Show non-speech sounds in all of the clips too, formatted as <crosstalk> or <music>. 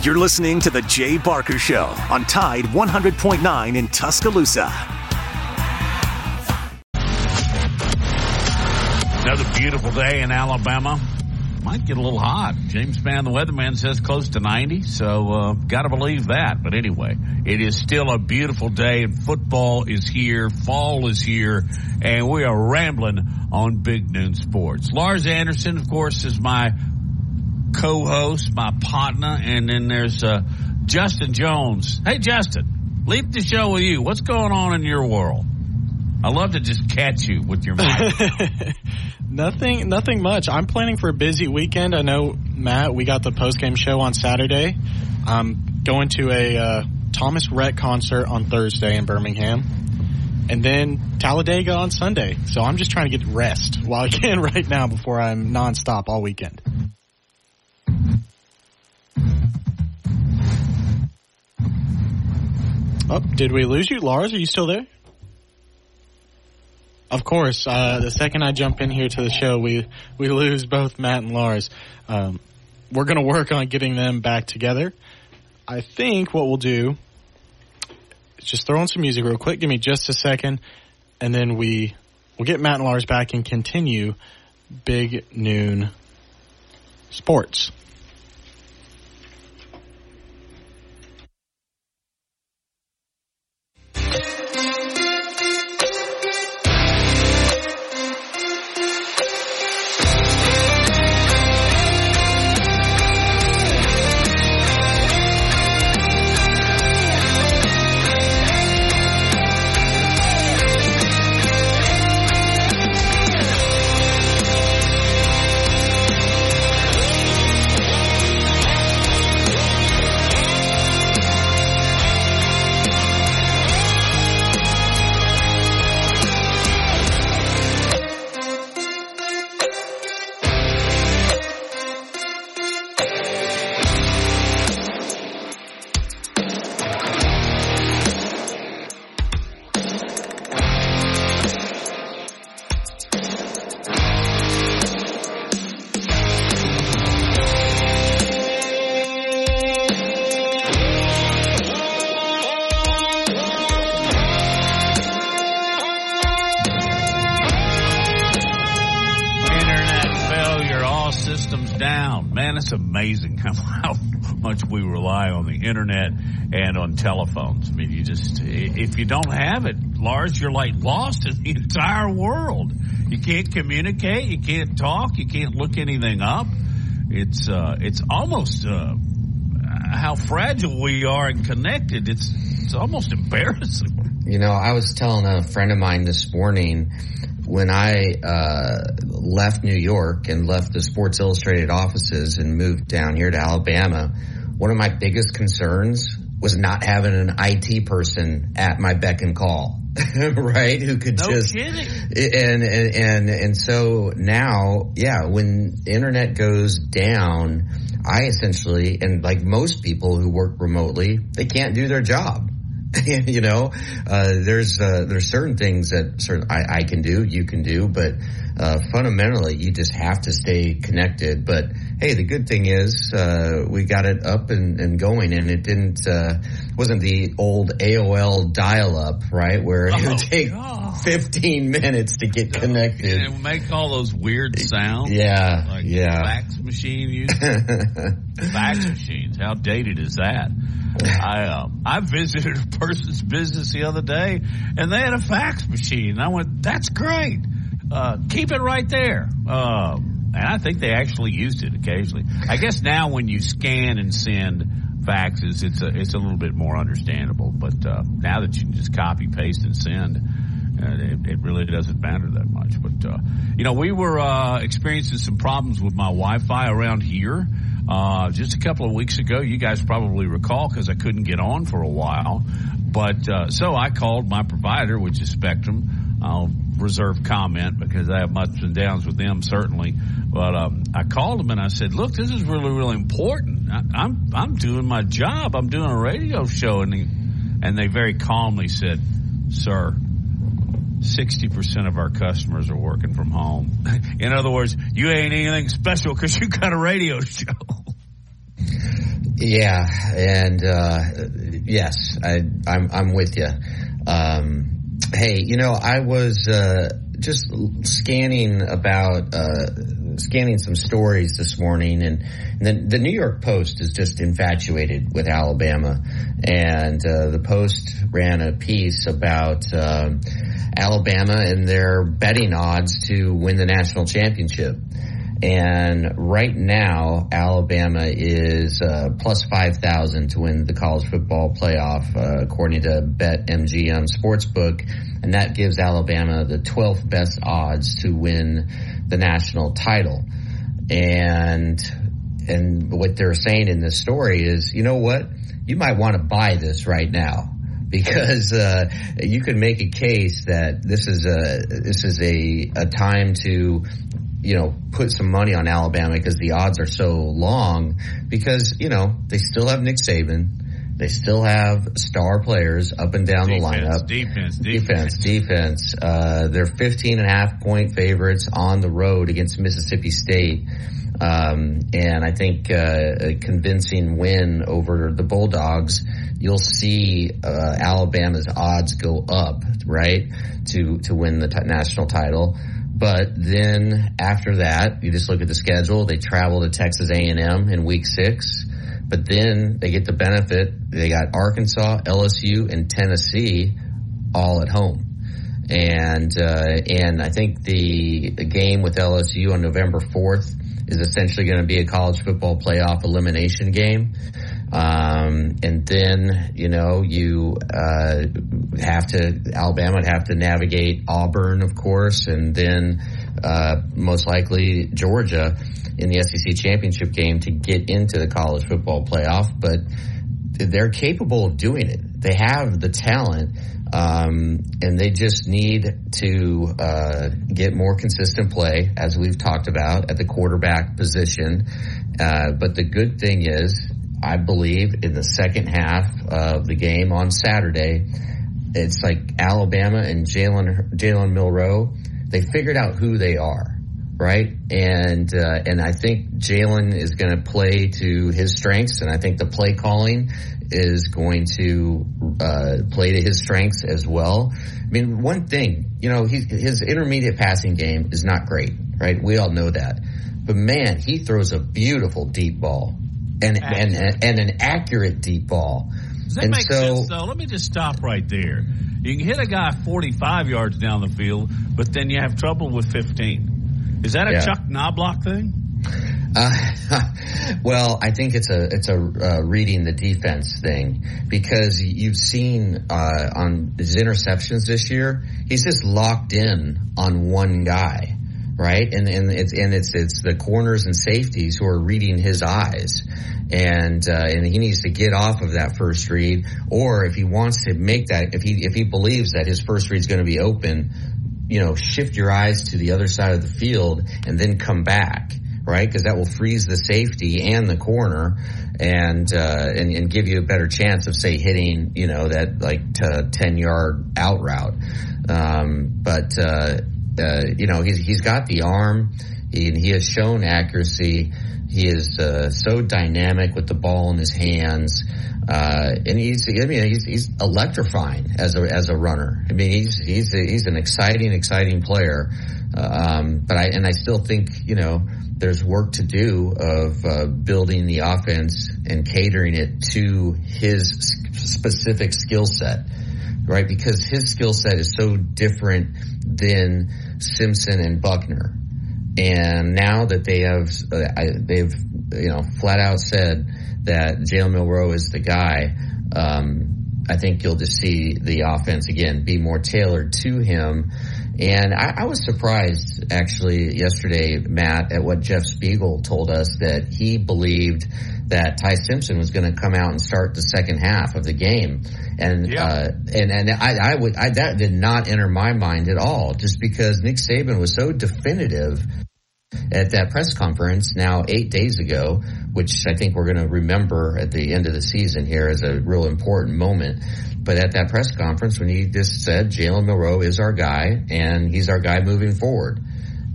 You're listening to The Jay Barker Show on Tide 100.9 in Tuscaloosa. Another beautiful day in Alabama. Might get a little hot. James Spann, the weatherman, says close to 90, so uh, got to believe that. But anyway, it is still a beautiful day, and football is here, fall is here, and we are rambling on Big Noon Sports. Lars Anderson, of course, is my co-host, my partner, and then there's uh, Justin Jones. Hey, Justin, leave the show with you. What's going on in your world? I love to just catch you with your mic. <laughs> nothing, nothing much. I'm planning for a busy weekend. I know Matt. We got the post game show on Saturday. I'm going to a uh, Thomas Rhett concert on Thursday in Birmingham, and then Talladega on Sunday. So I'm just trying to get rest while I can <laughs> right now before I'm nonstop all weekend. Oh, did we lose you, Lars? Are you still there? Of course. Uh, the second I jump in here to the show, we we lose both Matt and Lars. Um, we're going to work on getting them back together. I think what we'll do is just throw in some music real quick. Give me just a second, and then we we'll get Matt and Lars back and continue Big Noon Sports. Internet and on telephones. I mean, you just, if you don't have it, Lars, you're like lost in the entire world. You can't communicate, you can't talk, you can't look anything up. It's, uh, it's almost, uh, how fragile we are and connected. It's, it's almost <laughs> embarrassing. You know, I was telling a friend of mine this morning when I uh, left New York and left the Sports Illustrated offices and moved down here to Alabama one of my biggest concerns was not having an IT person at my beck and call, <laughs> right? Who could no just kidding. and and and and so now, yeah, when the internet goes down, I essentially and like most people who work remotely, they can't do their job. <laughs> you know, uh, there's uh, there's certain things that certain I, I can do, you can do, but uh, fundamentally, you just have to stay connected. But hey, the good thing is uh, we got it up and, and going, and it didn't uh, wasn't the old AOL dial-up, right, where it would oh, take God. 15 minutes to get connected and make all those weird sounds. Yeah, like yeah. Fax machine <laughs> fax machines. How dated is that? I uh, I visited a person's business the other day, and they had a fax machine. I went, "That's great. Uh, keep it right there." Uh, and I think they actually used it occasionally. I guess now when you scan and send faxes, it's a it's a little bit more understandable. But uh, now that you can just copy, paste, and send. Uh, it, it, really doesn't matter that much, but uh, you know we were experiencing some problems with my Wi-Fi around here, uh, just a couple of weeks ago. You guys probably recall because I couldn't get on for a while. But uh, so I called my provider, which is Spectrum. I'll reserve comment because I have ups and downs with them certainly. But um, I called them and I said, "Look, this is really really important. I, I'm I'm doing my job. I'm doing a radio show." And he, and they very calmly said, "Sir." 60% of our customers are working from home. <laughs> In other words, you ain't anything special because you got a radio show. Yeah, and uh, yes, I, I'm I'm with you. Um, hey, you know, I was uh, just scanning about uh, scanning some stories this morning, and, the, the, New York Post is just infatuated with Alabama, and uh, the Post ran a piece about um, Alabama and their betting odds to win the national championship. And right now, Alabama is uh, plus 5,000 to win the college football playoff, uh, according to BetMGM Sportsbook. And that gives Alabama the 12th best odds to win the national title. And, and what they're saying in this story is, you know what? You might want to buy this right now <laughs> because uh, you can make a case that this is a this is a, a time to you know, put some money on Alabama because the odds are so long because, you know, they still have Nick Saban. They still have star players up and down defense, the lineup. Defense, defense, defense. Uh, they're 15 and a half point favorites on the road against Mississippi State. Um, and I think uh, a convincing win over the Bulldogs, you'll see uh, Alabama's odds go up, right, to to win the t- national title. But then after that, you just look at the schedule. They travel to Texas A&M in week six, but then they get the benefit. They got Arkansas, LSU, and Tennessee all at home. And, uh, and I think the, the game with LSU on November 4th is essentially going to be a college football playoff elimination game. Um, and then, you know, you, uh, have to, Alabama would have to navigate Auburn, of course, and then, uh, most likely Georgia in the SEC championship game to get into the college football playoff. But they're capable of doing it. They have the talent. Um, and they just need to uh, get more consistent play, as we've talked about, at the quarterback position. Uh, but the good thing is, I believe in the second half of the game on Saturday, it's like Alabama and Jalen Jalen Milroe. They figured out who they are, right? And uh, and I think Jalen is going to play to his strengths, and I think the play calling is going to uh, play to his strengths as well. I mean, one thing, you know, his intermediate passing game is not great, right? We all know that, but man, he throws a beautiful deep ball and and and an accurate deep ball. Does that and make so, sense though? Let me just stop right there. You can hit a guy 45 yards down the field, but then you have trouble with 15. Is that a Yeah. Chuck Knoblauch thing? Uh, <laughs> well, I think it's a it's a uh, reading the defense thing because you've seen uh, on his interceptions this year, he's just locked in on one guy, right? And and it's and it's it's the corners and safeties who are reading his eyes, and uh, and he needs to get off of that first read, or if he wants to make that, if he if he believes that his first read is going to be open, you know, shift your eyes to the other side of the field and then come back, right? Because that will freeze the safety and the corner, and uh, and and give you a better chance of say hitting, you know, that like ten yard out route. Um, but uh, uh, you know, he's he's got the arm. He he has shown accuracy. He is uh, so dynamic with the ball in his hands. Uh, and he's, I mean, he's, he's electrifying as a, as a runner. I mean, he's, he's, a, he's an exciting, exciting player. Um, but I, and I still think, you know, there's work to do of, uh, building the offense and catering it to his specific skill set, right? Because his skill set is so different than Simpson and Buckner. And now that they have, uh, they've, you know, flat out said that Jalen Milroe is the guy, um, I think you'll just see the offense again be more tailored to him. And I, I was surprised actually yesterday, Matt, at what Jeff Spiegel told us that he believed that Ty Simpson was going to come out and start the second half of the game. And, Yeah. uh, and, and I, I would, I, that did not enter my mind at all, just because Nick Saban was so definitive at that press conference now eight days ago, which I think we're going to remember at the end of the season here as a real important moment. But at that press conference, when he just said Jalen Milroe is our guy and he's our guy moving forward.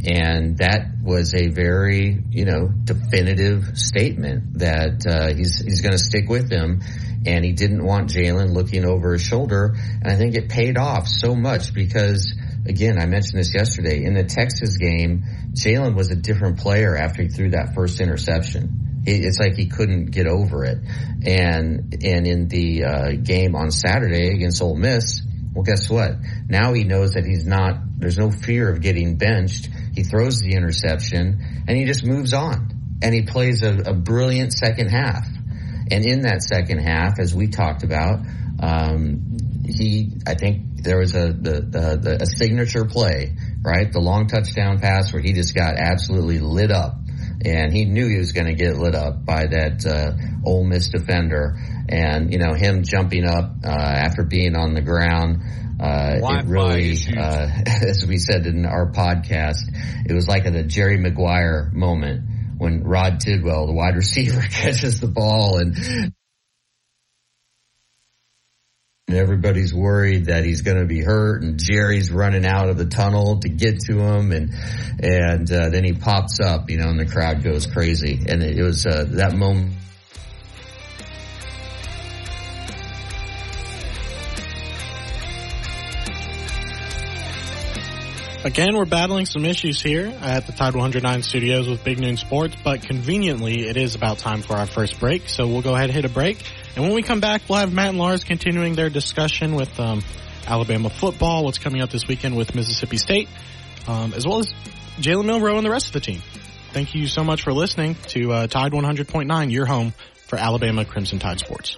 And that was a very, you know, definitive statement that uh, he's he's going to stick with him, and he didn't want Jalen looking over his shoulder. And I think it paid off so much because, again, I mentioned this yesterday in the Texas game, Jalen was a different player after he threw that first interception. It's like he couldn't get over it, and and in the uh, game on Saturday against Ole Miss, well, guess what? Now he knows that he's not. There's no fear of getting benched he throws the interception and he just moves on and he plays a, a brilliant second half. And in that second half, as we talked about, um, he, I think there was a, the, the, the, a signature play, right? The long touchdown pass where he just got absolutely lit up and he knew he was going to get lit up by that, uh, Ole Miss defender. And, you know, him jumping up, uh, after being on the ground, uh, it really, uh, <laughs> as we said in our podcast, it was like a, the Jerry Maguire moment when Rod Tidwell, the wide receiver, <laughs> catches the ball and everybody's worried that he's going to be hurt and Jerry's running out of the tunnel to get to him and and uh, then he pops up you know and the crowd goes crazy. And it, it was uh, that moment Again, we're battling some issues here at the Tide 109 studios with Big Noon Sports, but conveniently, it is about time for our first break. So we'll go ahead and hit a break. And when we come back, we'll have Matt and Lars continuing their discussion with um, Alabama football, what's coming up this weekend with Mississippi State, um, as well as Jalen Milroe and the rest of the team. Thank you so much for listening to uh, Tide 100.9, your home for Alabama Crimson Tide Sports.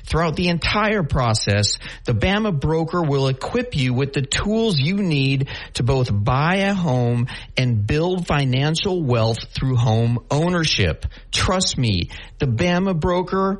Throughout the entire process, the Bama broker will equip you with the tools you need to both buy a home and build financial wealth through home ownership. Trust me, the Bama broker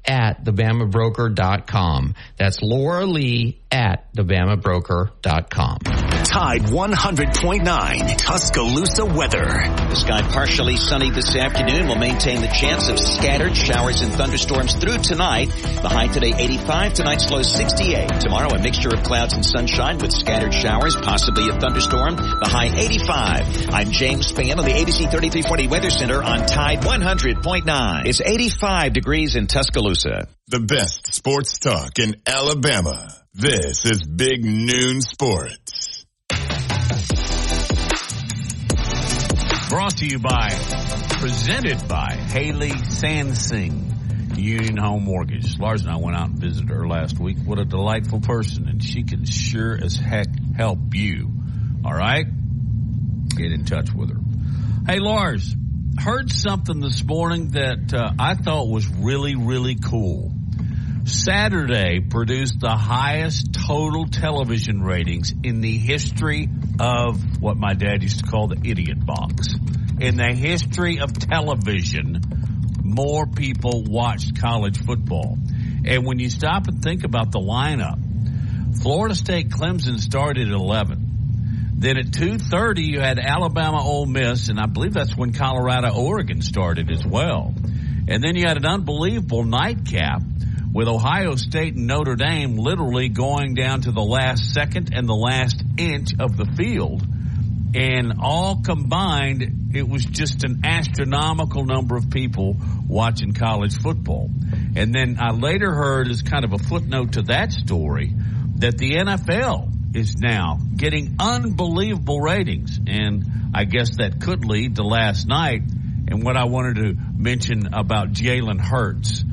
at thebamabroker.com. That's Laura Lee at thebamabroker.com. Tide 100.9 Tuscaloosa weather. The sky partially sunny this afternoon will maintain the chance of scattered showers and thunderstorms through tonight. The high today 85, tonight's low 68. Tomorrow a mixture of clouds and sunshine with scattered showers, possibly a thunderstorm. The high 85. I'm James Spann on the ABC 3340 Weather Center on Tide 100.9. It's 85 degrees in Tuscaloosa. The best sports talk in Alabama. This is Big Noon Sports. Brought to you by, presented by Haley Sansing, Union Home Mortgage. Lars and I went out and visited her last week. What a delightful person, and she can sure as heck help you. All right? Get in touch with her. Hey, Lars, heard something this morning that uh, I thought was really, really cool. Saturday produced the highest total television ratings in the history of what my dad used to call the idiot box. In the history of television, more people watched college football. And when you stop and think about the lineup, Florida State Clemson started at 11. Then at 2.30 you had Alabama Ole Miss, and I believe that's when Colorado Oregon started as well. And then you had an unbelievable nightcap with Ohio State and Notre Dame literally going down to the last second and the last inch of the field. And all combined, it was just an astronomical number of people watching college football. And then I later heard as kind of a footnote to that story that the NFL is now getting unbelievable ratings. And I guess that could lead to last night and what I wanted to mention about Jalen Hurts.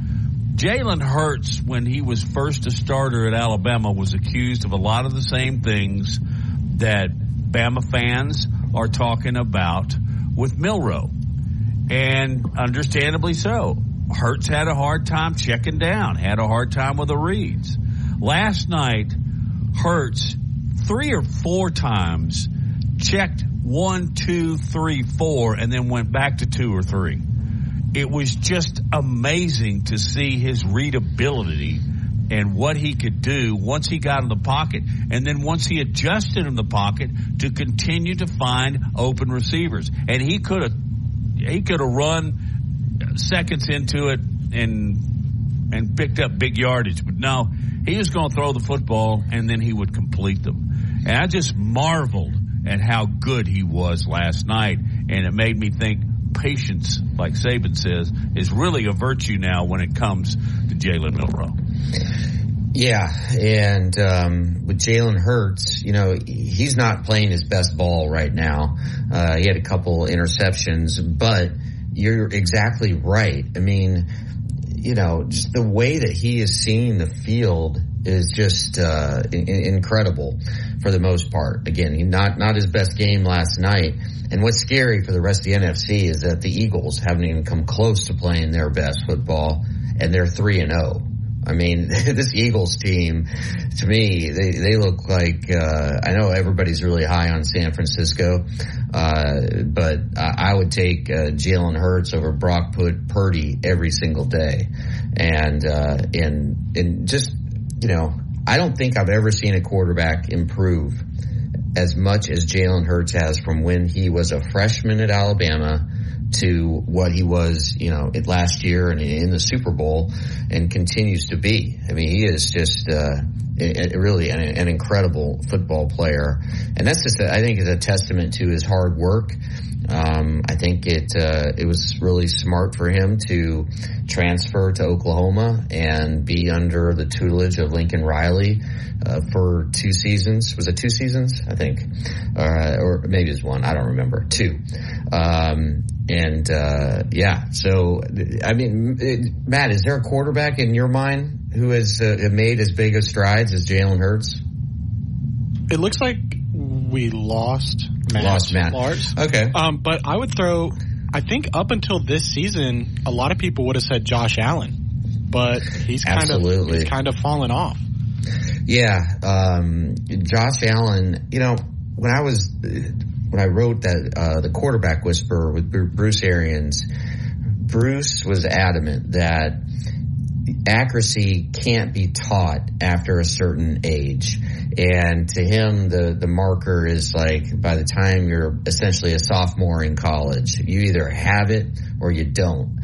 Jalen Hurts, when he was first a starter at Alabama, was accused of a lot of the same things that Bama fans are talking about with Milroe. And understandably so. Hurts had a hard time checking down, had a hard time with the reads. Last night, Hurts three or four times checked one, two, three, four, and then went back to two or three. It was just amazing to see his readability and what he could do once he got in the pocket, and then once he adjusted in the pocket to continue to find open receivers. And he could have he could have run seconds into it and and picked up big yardage, but no, he was going to throw the football and then he would complete them. And I just marveled at how good he was last night, and it made me think patience, like Saban says, is really a virtue now when it comes to Jalen Milroe. Yeah, and um, with Jalen Hurts, you know, he's not playing his best ball right now. Uh, he had a couple interceptions, but you're exactly right. I mean, you know, just the way that he is seeing the field is just uh, in- incredible for the most part. Again, not not his best game last night. And what's scary for the rest of the NFC is that the Eagles haven't even come close to playing their best football, and they're three and zero. I mean, <laughs> this Eagles team, to me, they, they look like, uh, I know everybody's really high on San Francisco, uh, but I, I would take, uh, Jalen Hurts over Brock Purdy every single day. And, uh, and, and just, you know, I don't think I've ever seen a quarterback improve as much as Jalen Hurts has from when he was a freshman at Alabama to what he was, you know, last year and in the Super Bowl and continues to be. I mean, he is just, uh, really an, an, incredible football player. And that's just, I think is a testament to his hard work. Um, I think it, uh, it was really smart for him to transfer to Oklahoma and be under the tutelage of Lincoln Riley, uh, for two seasons. Was it two seasons? I think, uh, or maybe it's one. I don't remember. Two. Um, and uh, yeah, so I mean, it, Matt, is there a quarterback in your mind who has uh, made as big of strides as Jalen Hurts? It looks like we lost Matt. Lost Matt. Lars. Okay. Um, but I would throw. I think up until this season, a lot of people would have said Josh Allen, but he's kind Absolutely. of he's kind of fallen off. Yeah, um, Josh Allen. You know, when I was when I wrote that uh, the quarterback whisperer with Bruce Arians, Bruce was adamant that accuracy can't be taught after a certain age. And to him, the, the marker is like by the time you're essentially a sophomore in college, you either have it or you don't.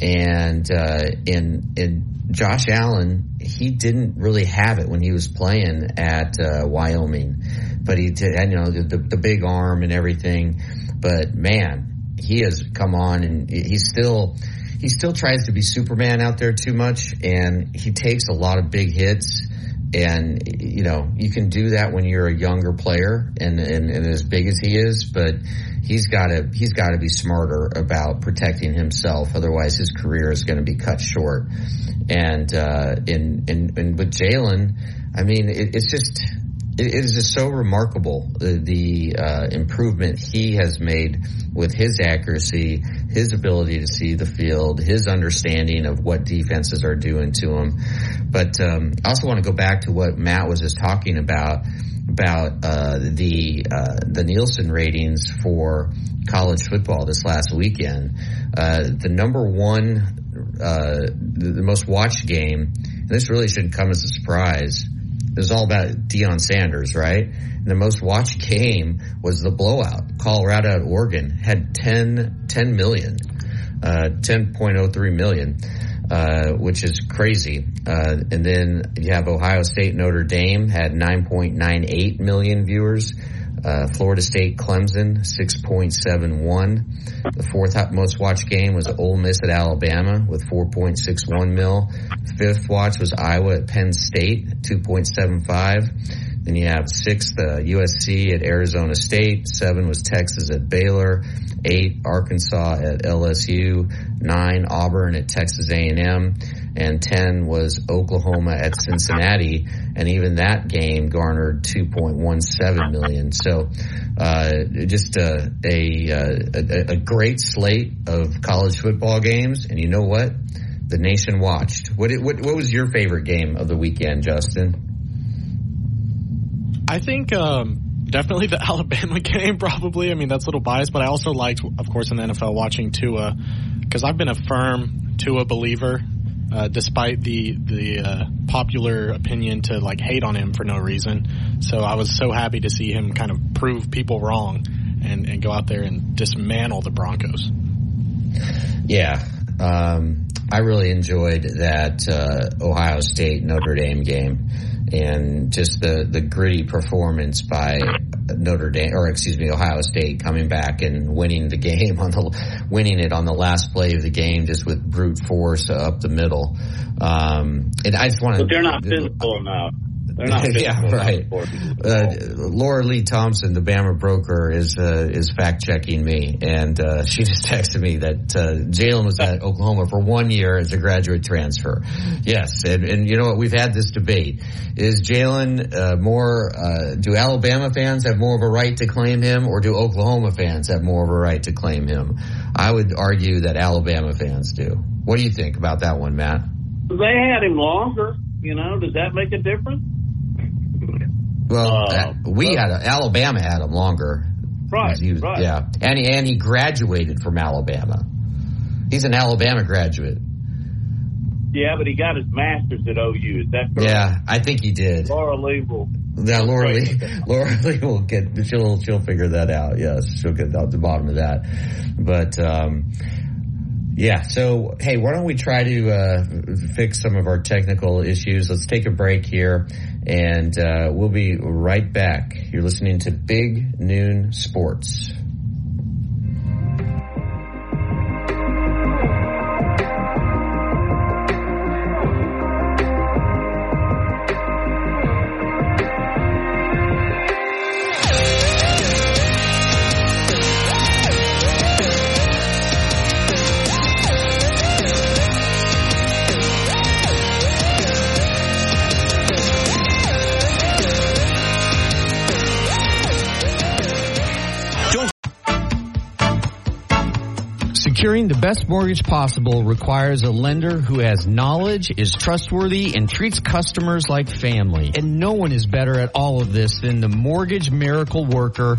And, uh, in, in Josh Allen, he didn't really have it when he was playing at, uh, Wyoming, but he did, you know, the, the big arm and everything. But man, he has come on and he's still, he still tries to be Superman out there too much, and he takes a lot of big hits. And you know you can do that when you're a younger player and, and, and as big as he is, but he's got to he's got to be smarter about protecting himself. Otherwise, his career is going to be cut short. And uh, in, in, in with Jalen, I mean, it, it's just it is just so remarkable the, the uh, improvement he has made with his accuracy, his ability to see the field, his understanding of what defenses are doing to him. But um, I also want to go back to what Matt was just talking about about uh, the uh, the Nielsen ratings for college football this last weekend. Uh, the number one, uh, the, the most watched game. And this really shouldn't come as a surprise was all about Deion Sanders, right? And the most watched game was the blowout. Colorado at Oregon had 10, 10 million, uh, 10.03 million, uh, which is crazy. Uh, and then you have Ohio State Notre Dame had 9.98 million viewers. Uh, Florida State Clemson 6.71. The fourth most watched game was Ole Miss at Alabama with 4.61 mil. Fifth watch was Iowa at Penn State 2.75. Then you have sixth uh, USC at Arizona State. Seven was Texas at Baylor. Eight Arkansas at LSU. Nine Auburn at Texas A&M. And 10 was Oklahoma at Cincinnati. And even that game garnered 2.17 million. So, uh, just a, a, a, a great slate of college football games. And you know what? The nation watched. What, what, what was your favorite game of the weekend, Justin? I think um, definitely the <laughs> Alabama game, probably. I mean, that's a little biased, but I also liked, of course, in the NFL watching Tua because I've been a firm Tua believer. Uh, despite the the uh, popular opinion to like hate on him for no reason, so I was so happy to see him kind of prove people wrong and, and go out there and dismantle the Broncos. Yeah, um, I really enjoyed that uh, Ohio State Notre Dame game and just the, the gritty performance by Notre Dame, or excuse me, Ohio State coming back and winning the <laughs> game on the, winning it on the last play of the game just with brute force up the middle. Um, and I just want to. But they're not physical enough. <laughs> yeah, right. Uh, Laura Lee Thompson, the Bama broker, is uh, is fact checking me, and uh, she <laughs> just texted me that uh, Jalen was at Oklahoma for one year as a graduate transfer. Yes, and, and you know what? We've had this debate: is Jalen uh, more? Uh, do Alabama fans have more of a right to claim him, or do Oklahoma fans have more of a right to claim him? I would argue that Alabama fans do. What do you think about that one, Matt? They had him longer. You know, does that make a difference? Well, uh, we had Alabama had him longer. Right, was, right. Yeah, and he, and he graduated from Alabama. He's an Alabama graduate. Yeah, but he got his master's at OU. Is that correct? Yeah, I think he did. Laura Lee will. Yeah, Laura Lee. <laughs> Laura Lee will get. She'll she'll figure that out. Yes, she'll get out the bottom of that. But um, yeah, so hey, why don't we try to uh, fix some of our technical issues? Let's take a break here, and uh, we'll be right back. You're listening to Big Noon Sports. Securing the best mortgage possible requires a lender who has knowledge, is trustworthy, and treats customers like family. And no one is better at all of this than the mortgage miracle worker,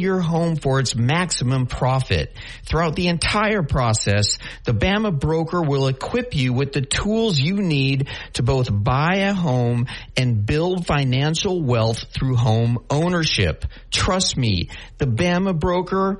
your home for its maximum profit. Throughout the entire process, the Bama broker will equip you with the tools you need to both buy a home and build financial wealth through home ownership. Trust me, the Bama broker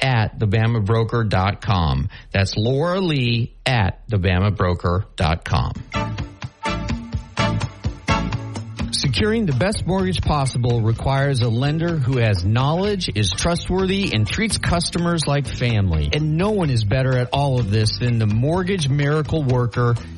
at thebamabroker.com. That's Laura Lee at thebamabroker.com. Securing the best mortgage possible requires a lender who has knowledge, is trustworthy, and treats customers like family. And no one is better at all of this than the mortgage miracle worker,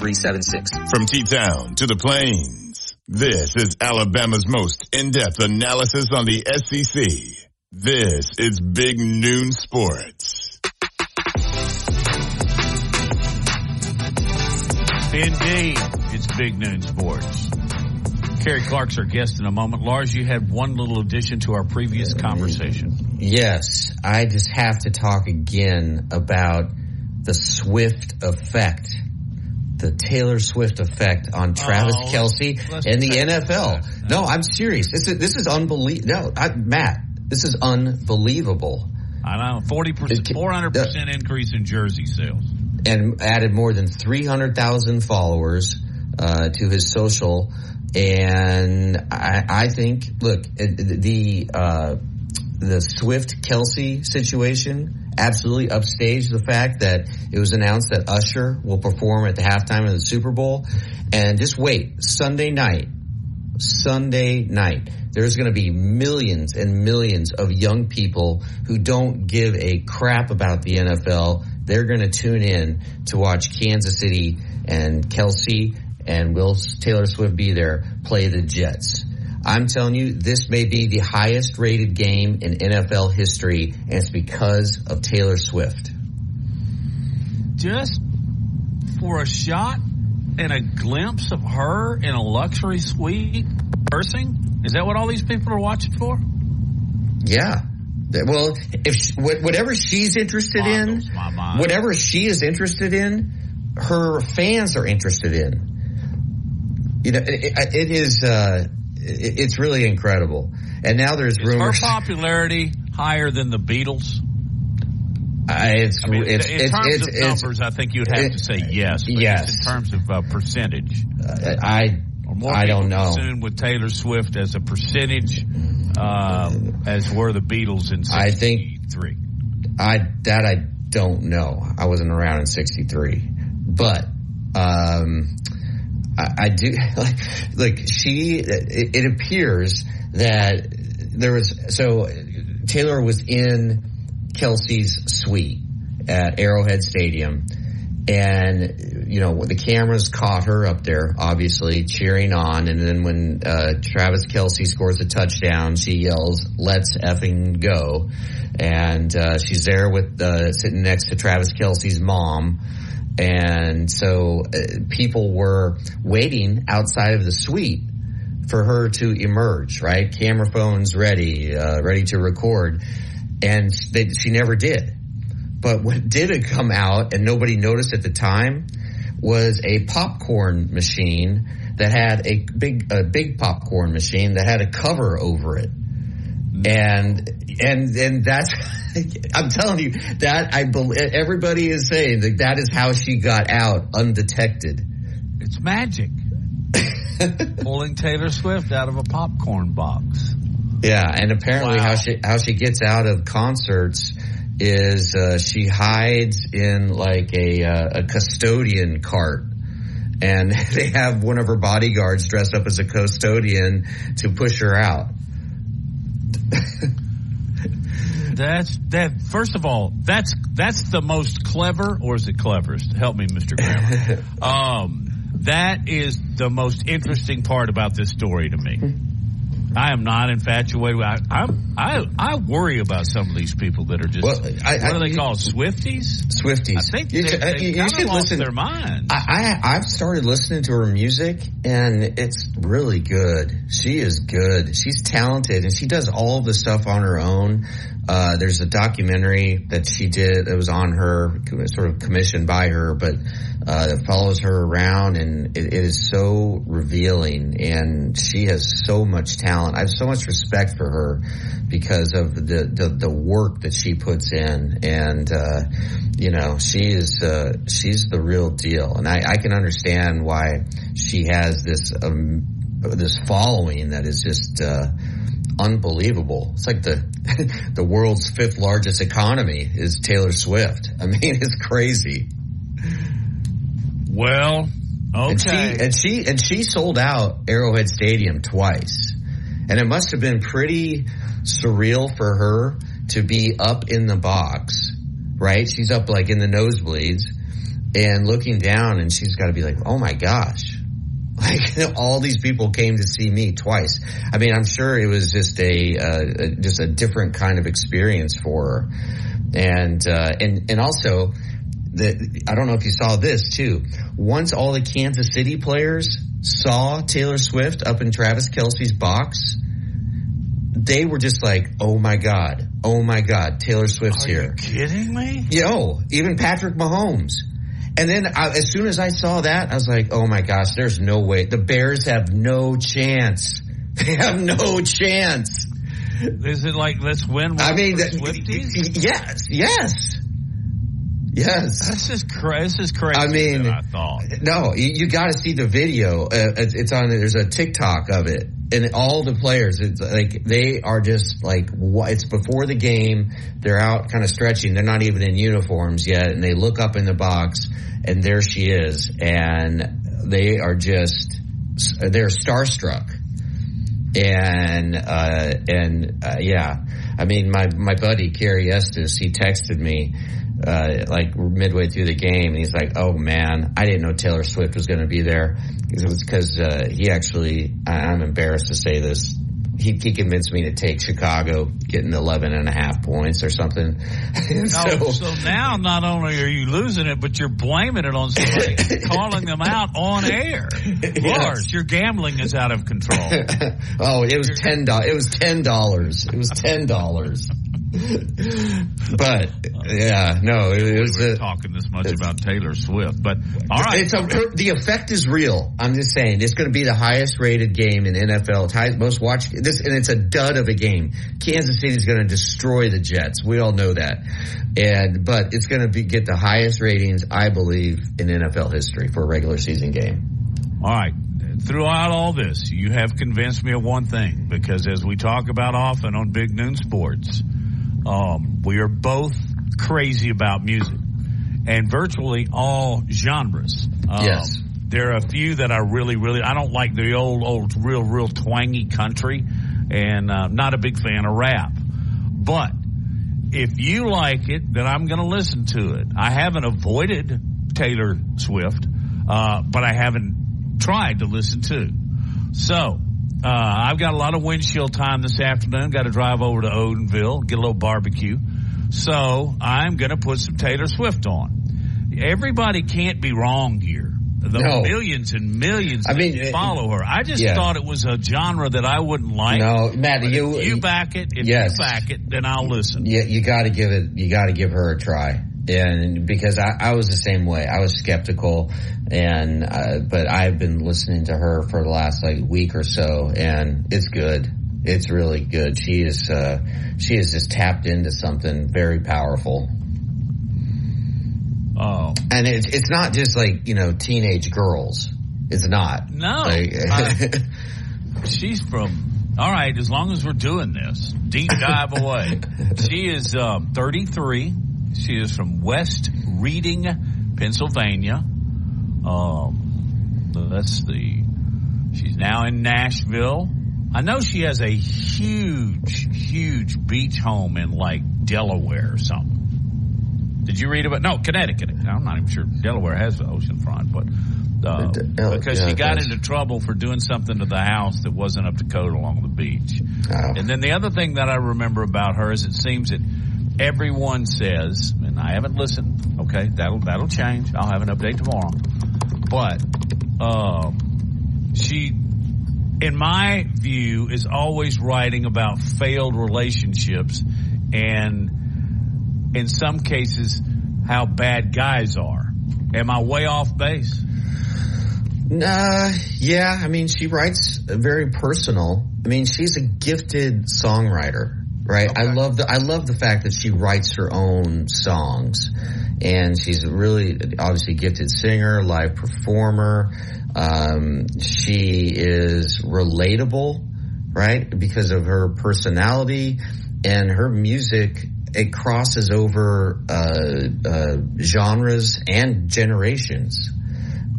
230376. From T-Town to the Plains, this is Alabama's most in-depth analysis on the SEC. This is Big Noon Sports. Indeed, it's Big Noon Sports. Kerry Clark's our guest in a moment. Lars, you had one little addition to our previous conversation. Yes, I just have to talk again about the Swift effect, the Taylor Swift effect on Travis Oh, Kelce and the NFL. No, I'm serious. This is this is unbelievable. No, I, Matt, this is unbelievable. I know, 40%, 400% increase in jersey sales. and added more than 300,000 followers uh, to his social. And I, I think, look, the uh, the Swift Kelce situation absolutely upstaged the fact that it was announced that Usher will perform at the halftime of the Super Bowl. And just wait, Sunday night, Sunday night, there's going to be millions and millions of young people who don't give a crap about the NFL. They're going to tune in to watch Kansas City and Kelce and will Taylor Swift be there play the Jets. I'm telling you, this may be the highest rated game in NFL history, and it's because of Taylor Swift. Just for a shot and a glimpse of her in a luxury suite cursing? Is that what all these people are watching for? Yeah. Well, if she, whatever she's interested in, whatever she is interested in, her fans are interested in. You know, it, it- it is. Uh, it's really incredible. And now there's Is her popularity higher than the Beatles? I, it's, I mean, it's, in it's, terms it's, of numbers, I think you'd have to say yes. But yes. In terms of uh, percentage, I Are more I don't know. consumed with Taylor Swift as a percentage uh, as were the Beatles in I think '63. I that I don't know. I wasn't around in '63, but um, I, I do <laughs> like. Like she, it, it appears that there was so Taylor was in Kelce's suite at Arrowhead Stadium, and you know the cameras caught her up there, obviously cheering on. And then when uh, Travis Kelce scores a touchdown, she yells, "Let's effing go!" And uh, she's there with uh, sitting next to Travis Kelce's mom. And so uh, people were waiting outside of the suite for her to emerge, right? Camera phones ready, uh, ready to record. And they, she never did. But what <laughs> did come out and nobody noticed at the time was a popcorn machine that had a big, a big popcorn machine that had a cover over it. And, and, and that's, <laughs> <laughs> I'm telling you that I believe everybody is saying that that is how she got out undetected. It's magic. <laughs> Pulling Taylor Swift out of a popcorn box. Yeah, and apparently Wow. how she how she gets out of concerts is uh, she hides in like a uh, a custodian cart. And <laughs> they have one of her bodyguards dressed up as a custodian to push her out. That's that. First of all, that's that's the most clever, or is it cleverest? Help me, Mister Grammar. <laughs> um, that is the most interesting part about this story to me. I am not infatuated. I, I'm, I I worry about some of these people that are just Well, I- what I- are they called? Swifties. Swifties. I think You they, uh, they you- you should lost listen- their minds. I, I I've started listening to her music and it's really good. She is good. She's talented and she does all of the stuff on her own. Uh, there's a documentary that she did that was on her, sort of commissioned by her, but uh, that follows her around and it, it is so revealing and she has so much talent. I have so much respect for her because of the, the, the work that she puts in and, uh, you know, she is, uh, she's the real deal. And I, I can understand why she has this, um, this following that is just, uh, unbelievable. It's like the, <laughs> the world's fifth largest economy is Taylor Swift. I mean, <laughs> it's crazy. Well, okay. And she, and she, and she sold out Arrowhead Stadium twice. And it must have been pretty surreal for her to be up in the box, right? She's up like in the nosebleeds and looking down and she's got to be like, oh my gosh. <laughs> Like all these people came to see me twice. I mean, I'm sure it was just a, uh, a- just a different kind of experience for her. And, uh, and, and also the, I don't know if you saw this too. Once all the Kansas City players saw Taylor Swift up in Travis Kelce's box, they were just like, "Oh my god, oh my god, Taylor Swift's here." kidding me? Yo, even Patrick Mahomes. And then I, as soon as I saw that, I was like, "Oh my gosh, there's no way. The Bears have no chance. <laughs> They have no chance." Is it like let's win? I mean, Swifties? yes, yes, yes. This is crazy. This is crazy. I mean, I thought. No, you, you got to see the video. Uh, it's, it's on. There's a TikTok of it, and all the players. It's like they are just like what? It's before the game. They're out, kind of stretching. They're not even in uniforms yet, and they look up in the box, and there she is, and they are just they're starstruck. And uh, and uh, yeah, I mean, my my buddy Kerry Estes, he texted me uh, like midway through the game, and he's like, "Oh man, I didn't know Taylor Swift was going to be there." It was because uh, he actually, I- I'm embarrassed to say this, he, he convinced me to take Chicago, getting 11 and a half points or something. <laughs> So, so now not only are you losing it, but you're blaming it on somebody, <laughs> calling them out on air. <laughs> Lars, your gambling is out of control. oh, it was ten dollars. It was ten dollars. It was ten dollars. But yeah, no, it, it was we were a, talking this much about Taylor Swift, but all right. It's a, the effect is real. I'm just saying it's going to be the highest rated game in NFL. It's highest, most watched. This and it's a dud of a game. Kansas City is going to destroy the Jets. We all know that. And but it's going to be get the highest ratings I believe in NFL history for a regular season game. All right. Throughout all this, you have convinced me of one thing because as we talk about often on Big Noon Sports, um, we are both crazy about music and virtually all genres. Um, Yes. There are a few that I really, really, I don't like the old, old, real, real twangy country and uh, not a big fan of rap. But if you like it, then I'm going to listen to it. I haven't avoided Taylor Swift, uh, but I haven't tried to listen to. So, uh, I've got a lot of windshield time this afternoon. Got to drive over to Odenville, get a little barbecue. So, I'm going to put some Taylor Swift on. Everybody can't be wrong here. The No. millions and millions I that mean, follow her. I just yeah. thought it was a genre that I wouldn't like. No, Matt, you- if you back it. If Yes. you back it, then I'll listen. Yeah, you got to give it. You got to give her a try. And because I, I was the same way, I was skeptical, and uh, but I've been listening to her for the last like week or so, and it's good. It's really good. She is uh, she is just tapped into something very powerful. Oh, and it's it's not just like you know teenage girls. It's not. No. Like- I- <laughs> she's from All right, as long as we're doing this, deep dive away. <laughs> She is uh, 33. She is from West Reading, Pennsylvania. Um, that's the. She's now in Nashville. I know she has a huge, huge beach home in like Delaware or something. Did you read about? No, Connecticut. I'm not even sure Delaware has the ocean front, but uh, because yeah, she got into trouble for doing something to the house that wasn't up to code along the beach. And then the other thing that I remember about her is it seems that everyone says, and I haven't listened. Okay, that'll that'll change. I'll have an update tomorrow. But um, she, in my view, is always writing about failed relationships and, in some cases, how bad guys are. Am I way off base? Uh, yeah, I mean, she writes very personal. I mean, she's a gifted songwriter, right? I love the I love the fact that she writes her own songs, and she's a really obviously gifted singer, live performer. Um, she is relatable, right? Because of her personality and her music. It crosses over uh, uh, genres and generations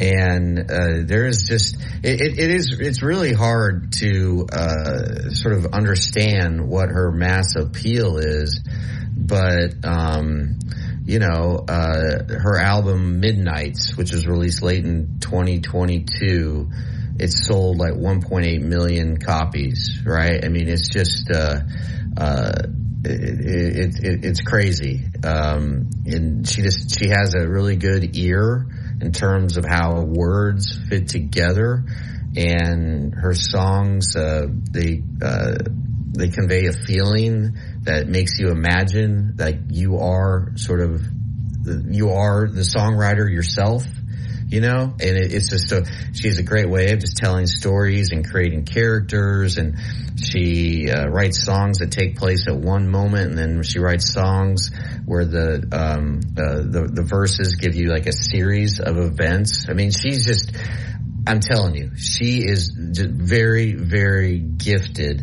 and uh, there is just it, it, is it's really hard to uh, sort of understand what her mass appeal is, but um, you know uh, her album Midnights, which was released late in 2022. It sold like 1.8 million copies, right? I mean, it's just uh, uh, it, it's crazy. Um, and she just she has a really good ear in terms of how words fit together, and her songs uh, they uh, they convey a feeling that makes you imagine that you are sort of you are the songwriter yourself you know? And it, it's just a she has a great way of just telling stories and creating characters. And she uh, writes songs that take place at one moment. And then she writes songs where the um uh, the the verses give you like a series of events. I mean she's just i'm telling you she is just very very gifted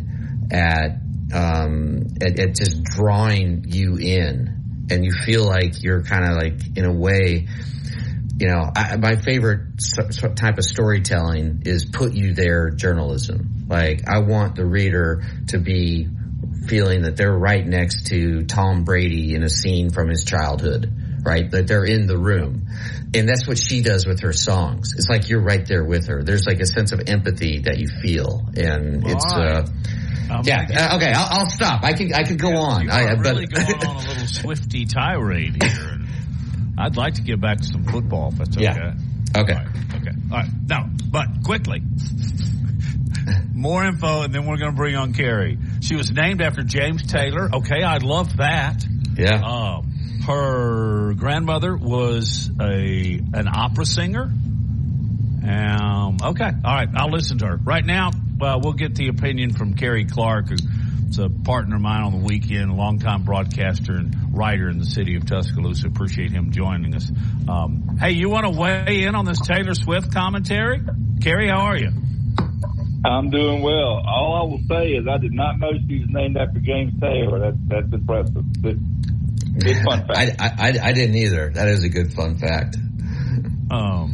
at um at, at just drawing you in. And you feel like you're kind of like in a way you know, I, my favorite type of storytelling is put you there journalism. Like, I want the reader to be feeling that they're right next to Tom Brady in a scene from his childhood, right? That they're in the room. And that's what she does with her songs. It's like you're right there with her. There's like a sense of empathy that you feel. And it's, uh, I'm yeah, uh, okay, I'll, I'll stop. I could, I could go on. You I, but really going on a little swifty tirade here. I'd like to get back to some football if that's okay. Yeah. Okay. All right. Okay. All right. Now, but quickly. <laughs> More info, and then we're going to bring on Kerry. She was named after James Taylor. Okay, I love that. Yeah. Um, her grandmother was a an opera singer. Um, okay, all right, I'll listen to her. Right now, well, we'll get the opinion from Kerry Clark, who's a partner of mine on the weekend, longtime broadcaster and writer in the city of Tuscaloosa. Appreciate him joining us. Um, hey, you want to weigh in on this Taylor Swift commentary? Kerry, how are you? I'm doing well. All I will say is I did not know she was named after James Taylor. That's that's impressive. Good, good fun fact. I, I, I didn't either. That is a good fun fact. Um,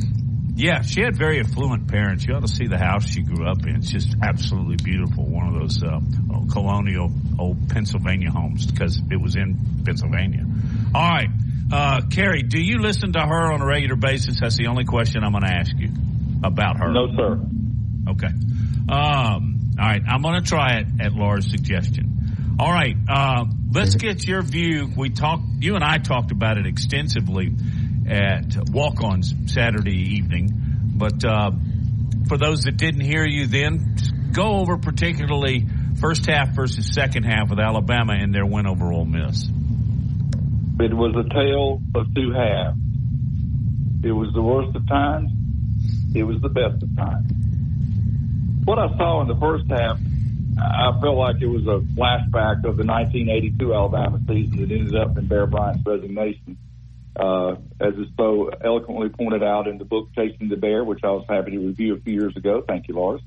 yeah, she had very affluent parents. You ought to see the house she grew up in. It's just absolutely beautiful. One of those uh, old colonial old Pennsylvania homes because it was in Pennsylvania. All right, uh, Kerry, do you listen to her on a regular basis? That's the only question I'm going to ask you about her. No, sir. Okay. Um, all right, I'm going to try it at Laura's suggestion. All right, uh, let's get your view. We talked, you and I talked about it extensively at walk-ons Saturday evening, but uh, for those that didn't hear you then, go over particularly first half versus second half with Alabama and their win over Ole Miss. It was a tale of two halves. It was the worst of times. It was the best of times. What I saw in the first half, I felt like it was a flashback of the 1982 Alabama season that ended up in Bear Bryant's resignation. Uh, as is so eloquently pointed out in the book Chasing the Bear, which I was happy to review a few years ago. Thank you, Lars.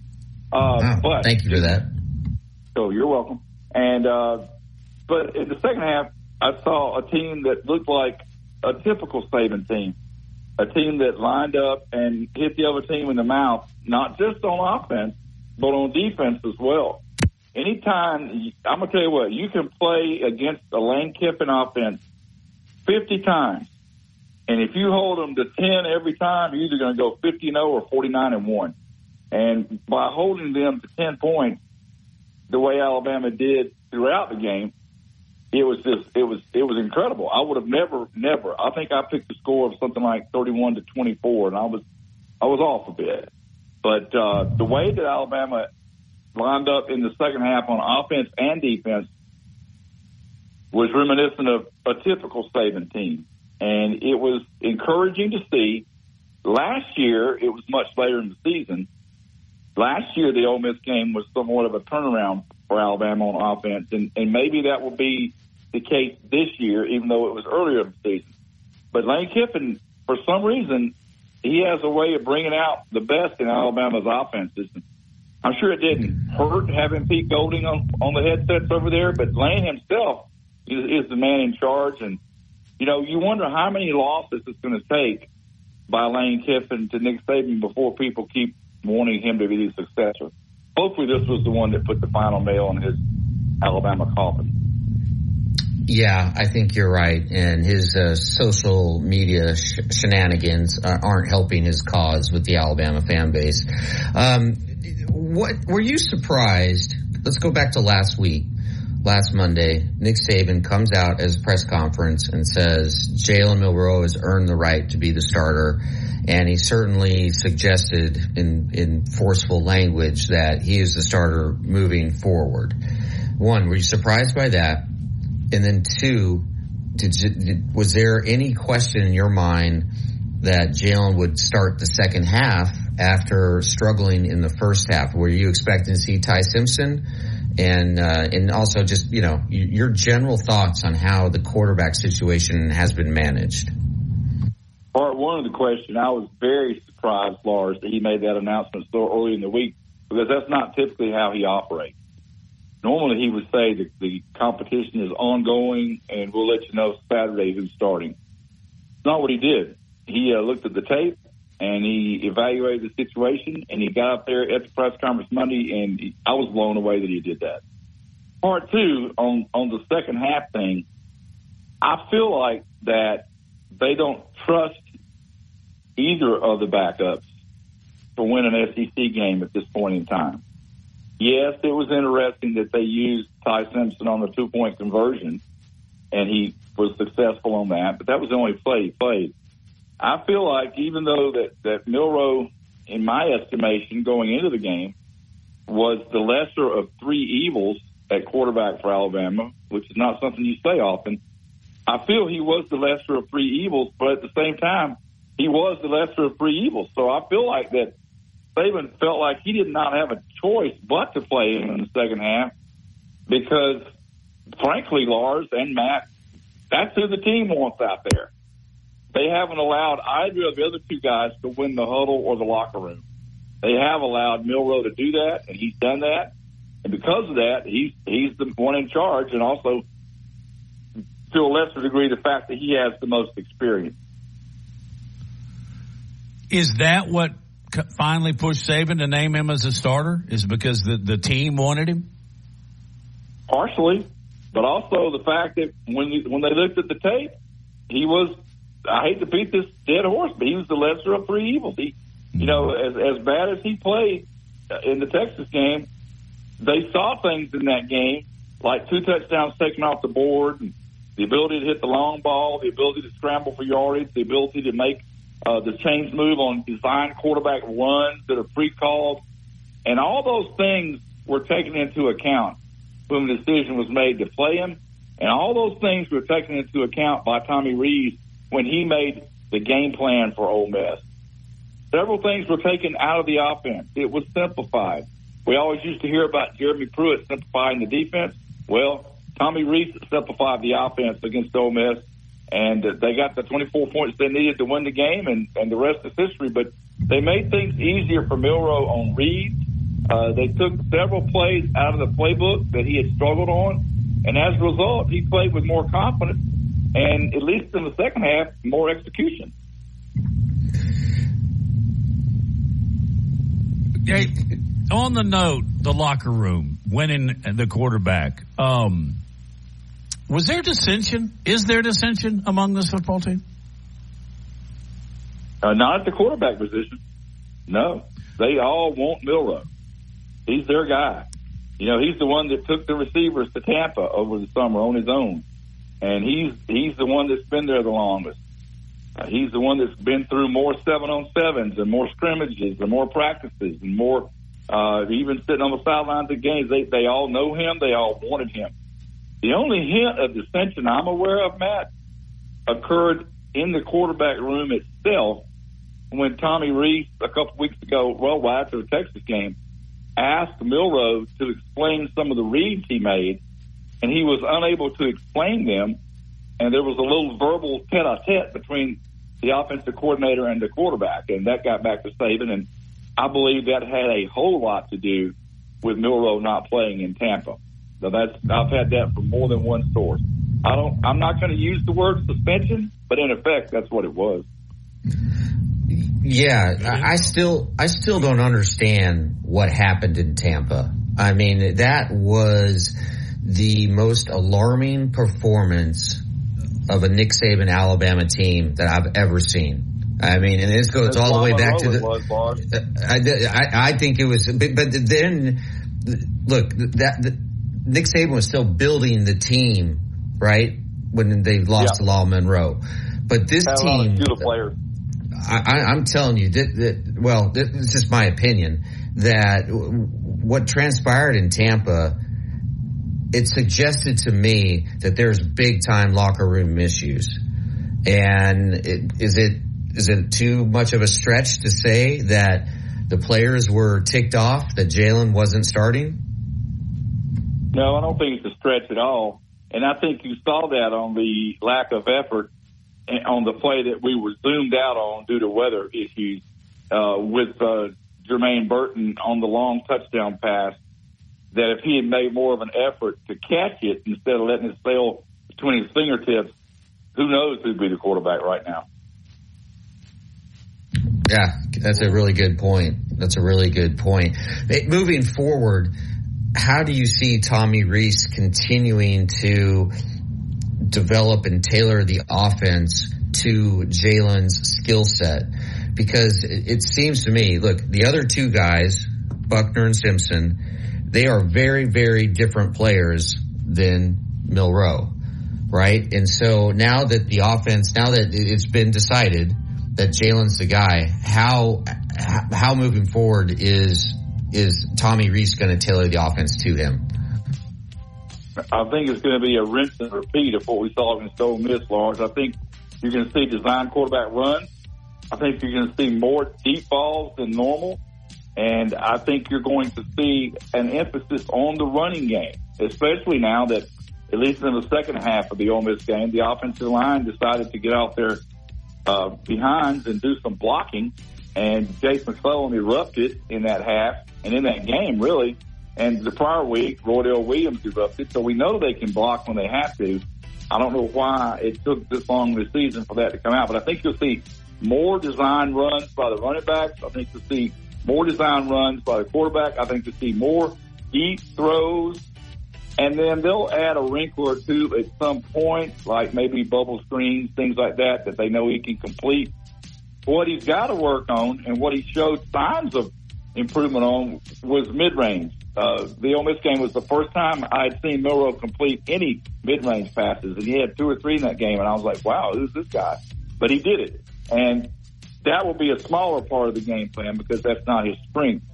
Uh, Wow, but thank you for that. So you're welcome. And uh, but in the second half, I saw a team that looked like a typical Saban team, a team that lined up and hit the other team in the mouth, not just on offense, but on defense as well. Anytime, I'm gonna tell you what, you can play against a Lane Kiffin offense 50 times, and if you hold them to 10 every time, you're either going to go 50 0 or 49 and 1. And by holding them to 10 points, the way Alabama did throughout the game, it was just it was it was incredible. I would have never never. I think I picked a score of something like 31 to 24, and I was I was off a bit. But uh, the way that Alabama lined up in the second half on offense and defense was reminiscent of a typical Saban team, and it was encouraging to see. Last year, it was much later in the season. Last year, the Ole Miss game was somewhat of a turnaround for Alabama on offense, and, and maybe that will be the case this year, even though it was earlier in the season. But Lane Kiffin, for some reason, he has a way of bringing out the best in Alabama's offenses. I'm sure it didn't hurt having Pete Golding on, on the headsets over there, but Lane himself is, is the man in charge. And, you know, you wonder how many losses it's going to take by Lane Kiffin to Nick Saban before people keep wanting him to be the successor. Hopefully, this was the one that put the final nail in his Alabama coffin. Yeah, I think you're right. And his uh, social media sh- shenanigans uh, aren't helping his cause with the Alabama fan base. Um, what were you surprised? Let's go back to last week. Last Monday, Nick Saban comes out as press conference and says Jalen Milroe has earned the right to be the starter. And he certainly suggested in, in forceful language that he is the starter moving forward. One, were you surprised by that? And then two, did, did was there any question in your mind that Jalen would start the second half after struggling in the first half? Were you expecting to see Ty Simpson? And uh, and also just you know your general thoughts on how the quarterback situation has been managed. Part one of the question, I was very surprised, Lars, that he made that announcement so early in the week because that's not typically how he operates. Normally, he would say that the competition is ongoing, and we'll let you know Saturday who's starting. It's Not what he did. He uh, looked at the tape and he evaluated the situation, and he got up there at the press conference Monday, and I was blown away that he did that. Part two on on the second half thing, I feel like that they don't trust either of the backups to win an SEC game at this point in time. Yes, it was interesting that they used Ty Simpson on the two point conversion, and he was successful on that, but that was the only play he played. I feel like even though that, that Milroe, in my estimation, going into the game, was the lesser of three evils at quarterback for Alabama, which is not something you say often. I feel he was the lesser of three evils, but at the same time, he was the lesser of three evils. So I feel like that Saban felt like he did not have a choice but to play him in the second half because, frankly, Lars and Matt, that's who the team wants out there. They haven't allowed either of the other two guys to win the huddle or the locker room. They have allowed Milroe to do that, and he's done that. And because of that, he's he's the one in charge, and also to a lesser degree, the fact that he has the most experience. Is that what finally pushed Saban to name him as a starter? Is because the the team wanted him? Partially, but also the fact that when when they looked at the tape, he was. I hate to beat this dead horse, but he was the lesser of three evils. He, you know, as as bad as he played in the Texas game, they saw things in that game like two touchdowns taken off the board, and the ability to hit the long ball, the ability to scramble for yardage, the ability to make uh, the change move on design quarterback runs that are pre-called, and all those things were taken into account when the decision was made to play him, and all those things were taken into account by Tommy Rees when he made the game plan for Ole Miss. Several things were taken out of the offense. It was simplified. We always used to hear about Jeremy Pruitt simplifying the defense. Well, Tommy Rees simplified the offense against Ole Miss and they got the 24 points they needed to win the game, and, and the rest is history. But they made things easier for Milroe on reads. Uh, they took several plays out of the playbook that he had struggled on, and as a result, he played with more confidence and, at least in the second half, more execution. Hey, on the note, the locker room, winning the quarterback. Um, was there dissension? Is there dissension among this football team? Uh, not at the quarterback position. No, they all want Milroe. He's their guy. You know, he's the one that took the receivers to Tampa over the summer on his own, and he's he's the one that's been there the longest. Uh, he's the one that's been through more seven on sevens and more scrimmages and more practices and more uh, even sitting on the sidelines of games. They they all know him. They all wanted him. The only hint of dissension I'm aware of, Matt, occurred in the quarterback room itself when Tommy Rees a couple weeks ago, well, after the Texas game, asked Milroe to explain some of the reads he made, and he was unable to explain them. And there was a little verbal tete-a-tete between the offensive coordinator and the quarterback, and that got back to Saban. And I believe that had a whole lot to do with Milroe not playing in Tampa. So that's I've had that from more than one source. I don't. I'm not going to use the word suspension, but in effect, that's what it was. Yeah, I still, I still don't understand what happened in Tampa. I mean, that was the most alarming performance of a Nick Saban Alabama team that I've ever seen. I mean, and this goes all the way back to the. I, I, I think it was, but, but then look that the, Nick Saban was still building the team, right? When they lost yeah. to Law Monroe, but this Had team, players. I, am telling you that, that well, this is just my opinion that what transpired in Tampa, it suggested to me that there's big time locker room issues. And it, is it is it too much of a stretch to say that the players were ticked off that Jalen wasn't starting? No, I don't think it's a stretch at all. And I think you saw that on the lack of effort on the play that we were zoomed out on due to weather issues uh, with uh, Jermaine Burton on the long touchdown pass. That if he had made more of an effort to catch it instead of letting it sail between his fingertips, who knows who'd be the quarterback right now. Yeah, that's a really good point. That's a really good point. Moving forward, how do you see Tommy Rees continuing to develop and tailor the offense to Jalen's skill set? Because it seems to me, look, the other two guys, Buchner and Simpson, they are very, very different players than Milroe, right? And so now that the offense, now that it's been decided that Jalen's the guy, how how moving forward is is Tommy Rees going to tailor the offense to him? I think it's going to be a rinse and repeat of what we saw against Ole Miss, Lawrence. I think you're going to see design quarterback runs. I think you're going to see more deep balls than normal. And I think you're going to see an emphasis on the running game, especially now that, at least in the second half of the Ole Miss game, the offensive line decided to get out there uh, behinds and do some blocking. And Jase McClellan erupted in that half and in that game, really. And the prior week, Roydell Williams erupted. So we know they can block when they have to. I don't know why it took this long this season for that to come out, but I think you'll see more design runs by the running backs. I think you'll see more design runs by the quarterback. I think you'll see more deep throws. And then they'll add a wrinkle or two at some point, like maybe bubble screens, things like that, that they know he can complete. What he's got to work on and what he showed signs of improvement on was mid range. Uh, the Ole Miss game was the first time I had seen Milroe complete any mid range passes, and he had two or three in that game, and I was like, wow, who's this guy? But he did it, and that will be a smaller part of the game plan because that's not his strength.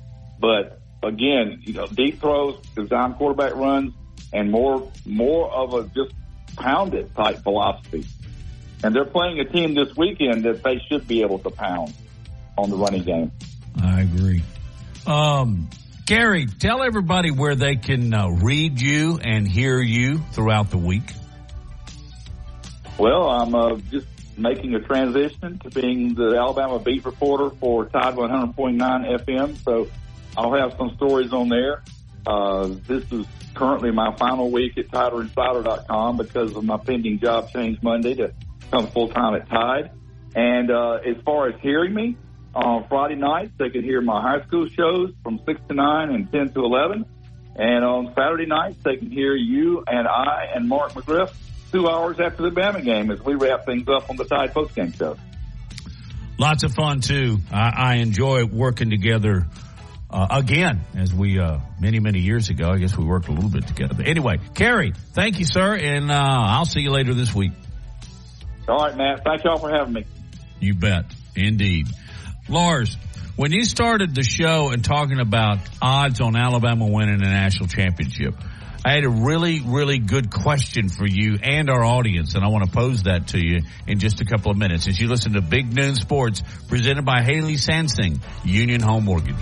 But again, you know, deep throws, design quarterback runs, and more more of a just pound it type philosophy. And they're playing a team this weekend that they should be able to pound on the running game. I agree. Um, Gary, tell everybody where they can uh, read you and hear you throughout the week. Well, I'm uh, just making a transition to being the Alabama beat reporter for Tide 100.9 FM. So I'll have some stories on there. Uh, this is currently my final week at TiderInsider.com because of my pending job change Monday to come full time at Tide. And uh, as far as hearing me on Friday nights, they can hear my high school shows from six to nine and ten to eleven. And on Saturday nights, they can hear you and I and Mark McGriff two hours after the Bama game as we wrap things up on the Tide postgame show. Lots of fun too. I, I enjoy working together. Uh, again, as we uh, many many years ago, I guess we worked a little bit together. But anyway, Kerry, thank you, sir, and uh, I'll see you later this week. All right, Matt. Thank y'all for having me. You bet, indeed. Lars, when you started the show and talking about odds on Alabama winning a national championship, I had a really, really good question for you and our audience, and I want to pose that to you in just a couple of minutes as you listen to Big Noon Sports presented by Haley Sansing, Union Home Mortgage.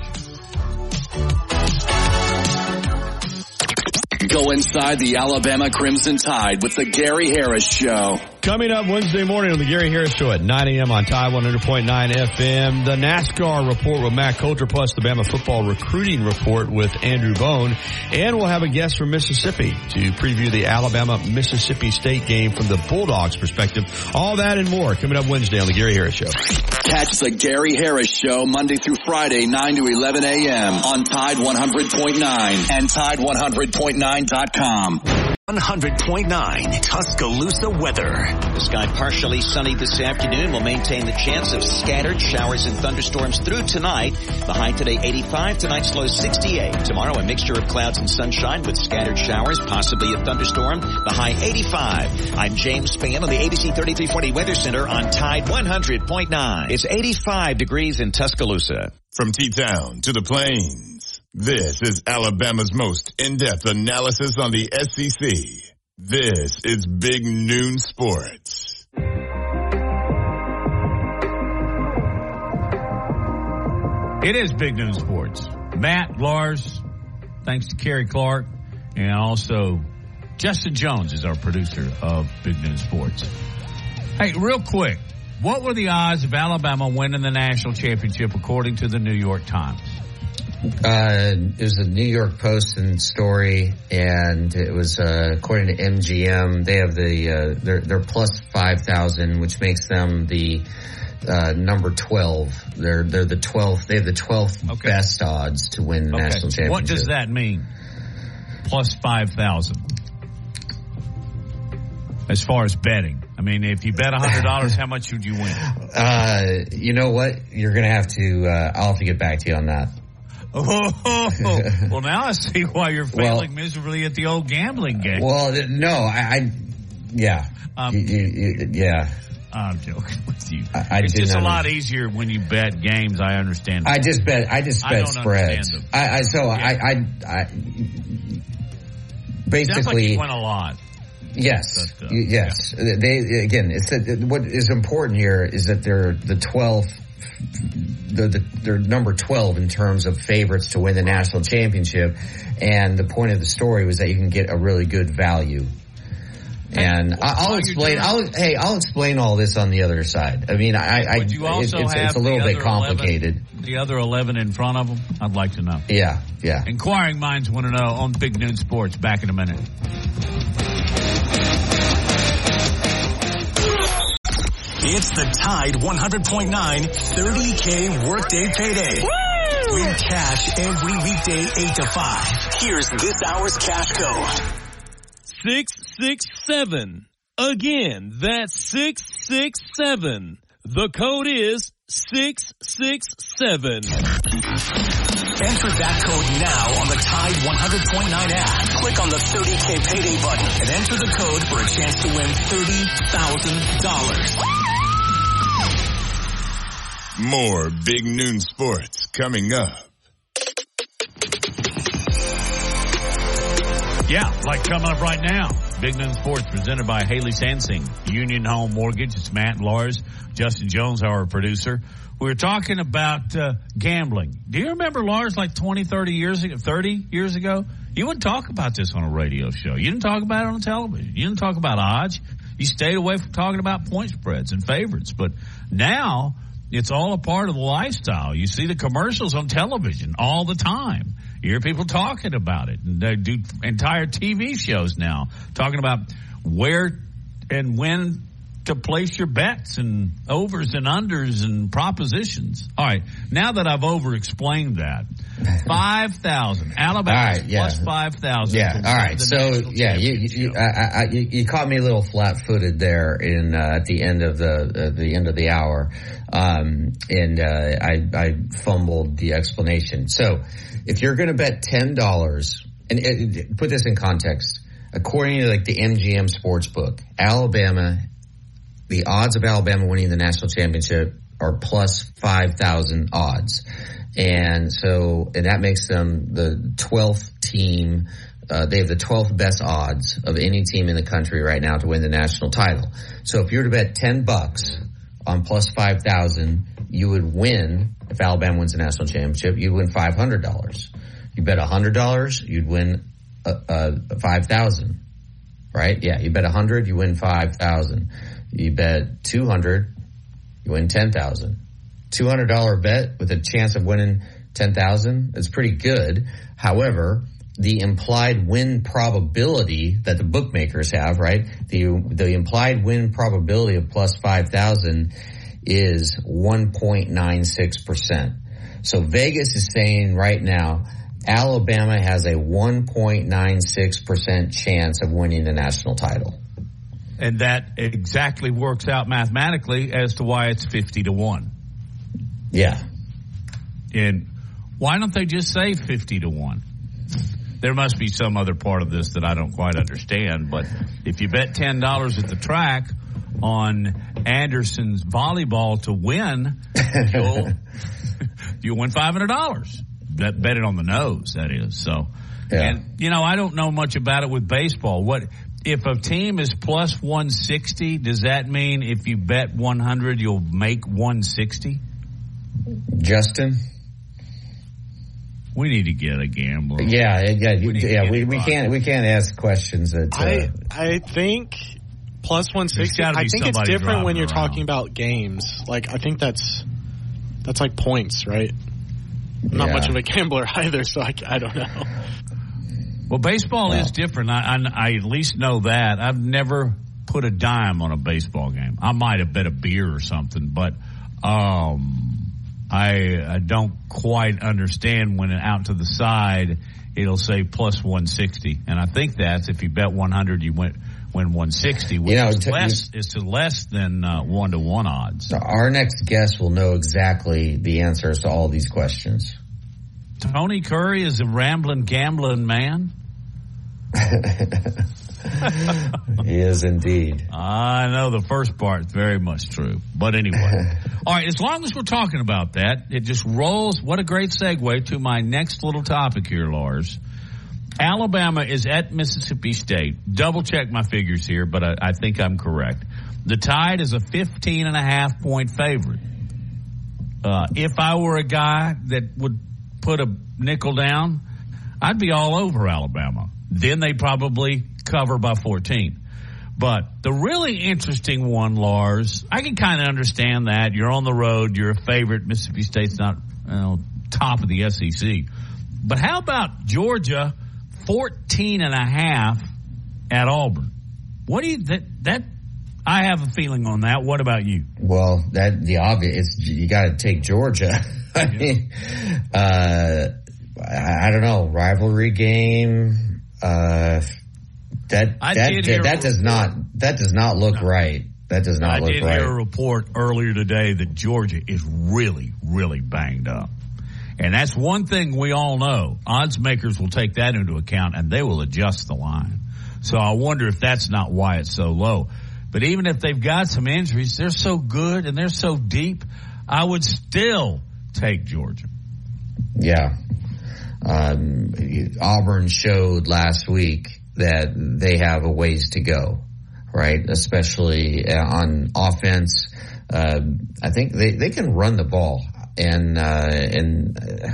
Go inside the Alabama Crimson Tide with the Gary Harris Show. Coming up Wednesday morning on the Gary Harris Show at 9 a.m. on Tide 100.9 FM. The NASCAR report with Matt Coulter plus the Bama football recruiting report with Andrew Bone. And we'll have a guest from Mississippi to preview the Alabama-Mississippi State game from the Bulldogs perspective. All that and more coming up Wednesday on the Gary Harris Show. Catch the Gary Harris Show Monday through Friday, 9 to 11 a.m. on Tide 100.9 and Tide100.9.com. 100.9 Tuscaloosa weather. The sky partially sunny this afternoon will maintain the chance of scattered showers and thunderstorms through tonight. The high today 85, tonight's low 68. Tomorrow a mixture of clouds and sunshine with scattered showers, possibly a thunderstorm. The high 85. I'm James Spann on the ABC 3340 Weather Center on Tide 100.9. It's 85 degrees in Tuscaloosa. From T-Town to the Plains. This is Alabama's most in-depth analysis on the SEC. This is Big Noon Sports. It is Big Noon Sports. Matt, Lars, thanks to Kerry Clark, and also Justin Jones is our producer of Big Noon Sports. Hey, real quick, what were the odds of Alabama winning the national championship according to the New York Times? Uh, it was a New York Post and story, and it was uh, according to MGM. They have the uh, they're they're plus five thousand, which makes them the uh, number twelve. They're they're the twelfth. They have the twelfth okay. best odds to win the okay. national championship. What does that mean? Plus five thousand. As far as betting, I mean, if you bet hundred dollars, how much would you win? <laughs> Uh, you know what? You're gonna have to. Uh, I'll have to get back to you on that. Oh, <laughs> well, now I see why you're failing well, miserably at the old gambling game. Well, no, I, I yeah, um, you, you, yeah. I'm joking <laughs> with you. I, I it's just a lot easier when you bet games. I understand. I just bet. I just bet spreads. I, I, so yeah. I, I, I basically like you went a lot. Yes, yes. Yeah. They again. It's that what is important here is that they're the twelfth the, the, they're number 12 in terms of favorites to win the national championship. And the point of the story was that you can get a really good value. And I'll explain. I'll hey, I'll explain all this on the other side. I mean, I, I you also it's, have it's a little bit 11, complicated. the other eleven in front of them, I'd like to know. Yeah, yeah. Inquiring minds want to know on Big Noon Sports. Back in a minute. It's the Tide 100.9 30K Workday Payday. Woo! Win cash every weekday 8 to 5. Here's this hour's cash code. 667. Again, that's 667. The code is 667. Enter that code now on the Tide 100.9 app. Click on the 30K payday button and enter the code for a chance to win $30,000. More Big Noon Sports coming up. Yeah, like coming up right now. Big Noon Sports presented by Haley Sansing, Union Home Mortgage. It's Matt Lars, Justin Jones, our producer. We were talking about uh, gambling. Do you remember Lars like 20, 30 years ago, 30 years ago? You wouldn't talk about this on a radio show. You didn't talk about it on television. You didn't talk about odds. You stayed away from talking about point spreads and favorites. But now It's all a part of the lifestyle. You see the commercials on television all the time. You hear people talking about it. And they do entire TV shows now talking about where and when to place your bets and overs and unders and propositions. All right. Now that I've over explained that, <laughs> 5,000. Alabama right, yeah. plus 5,000. Yeah. All right. So yeah, you you, I, I, you you caught me a little flat-footed there in uh, at the end of the uh, the end of the hour, um, and uh, I I fumbled the explanation. So if you're going to bet ten dollars, and uh, put this in context, according to like the MGM sports book, Alabama, the odds of Alabama winning the national championship are plus five thousand odds. And so, and that makes them the 12th team. Uh, they have the 12th best odds of any team in the country right now to win the national title. So if you were to bet 10 bucks on plus 5,000, you would win, if Alabama wins the national championship, you'd win $500. You bet $100, you'd win uh, uh, 5,000. Right? Yeah, you bet 100, you win 5,000. You bet 200, you win 10,000. $200 bet with a chance of winning 10,000 is pretty good. However, the implied win probability that the bookmakers have, right? The, the implied win probability of plus 5,000 is 1.96%. So Vegas is saying right now, Alabama has a 1.96% chance of winning the national title. And that exactly works out mathematically as to why it's 50 to 1. Yeah. And why don't they just say 50 to 1? There must be some other part of this that I don't quite understand, but if you bet $10 at the track on Anderson's volleyball to win, <laughs> you'll, <laughs> you'll win $500. That bet it on the nose, that is. So, Yeah. and you know, I don't know much about it with baseball. What if a team is plus 160, does that mean if you bet 100 you'll make 160? Justin? We need to get a gambler. Yeah, yeah, We yeah. We, we can't we can't ask questions that. Uh, I I think plus one There's sixty. gotta I think it's different when you're around. talking about games. Like I think that's that's like points, right? I'm not Yeah. much of a gambler <laughs> either, so I, I don't know. Well, baseball is different. I, I, I at least know that. I've never put a dime on a baseball game. I might have bet a beer or something, but um, I, I don't quite understand when out to the side it'll say plus 160, and I think that's if you bet 100, you win win 160, which You know, is to- less is to less than uh, one to one odds. so our next guest will know exactly the answers to all these questions. Tony Curry is a rambling, gambling man. <laughs> he is indeed. I know the first part is very much true. But anyway. <laughs> All right, as long as we're talking about that, it just rolls. What a great segue to my next little topic here, Lars. Alabama is at Mississippi State. Double check my figures here, but I, I think I'm correct. The Tide is a 15 and a half point favorite. Uh, if I were a guy that would put a nickel down, I'd be all over Alabama. Then they probably cover by 14. But the really interesting one, Lars, I can kind of understand that. You're on the road. You're a favorite. Mississippi State's not you know, top of the SEC. But how about Georgia 14 and a half at Auburn? What do you, that, that, I have a feeling on that. What about you? Well, that the obvious. It's, you got to take Georgia. <laughs> I mean, uh, I, I don't know rivalry game. Uh, that I that did that, a does not that does not look right. That does not I look did right. hear a report earlier today that Georgia is really, really banged up. And that's one thing we all know. Odds makers will take that into account and they will adjust the line. So I wonder if that's not why it's so low. But even if they've got some injuries, they're so good and they're so deep, I would still take Georgia. Yeah. Um, Auburn showed last week that they have a ways to go, right? Especially uh, on offense. Uh, I think they, they can run the ball and, uh, and uh,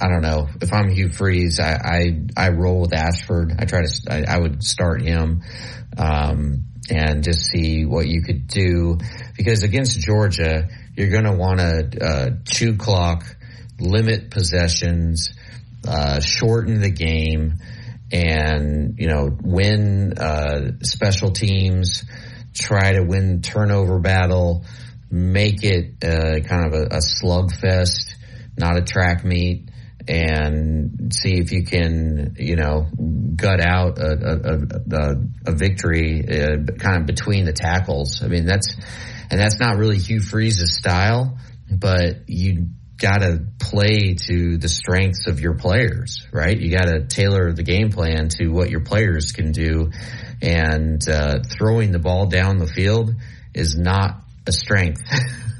I don't know if I'm Hugh Freeze. I I, I roll with Ashford. I try to I, I would start him. Um, and just see what you could do because against Georgia, you're going to want to uh, chew clock, limit possessions, uh, shorten the game, and you know win uh, special teams. Try to win turnover battle, make it uh, kind of a, a slugfest, not a track meet and see if you can, you know, gut out a, a, a, a victory uh, kind of between the tackles. I mean, that's, and that's not really Hugh Freeze's style, but you got to play to the strengths of your players, right? You got to tailor the game plan to what your players can do. And uh, throwing the ball down the field is not a strength.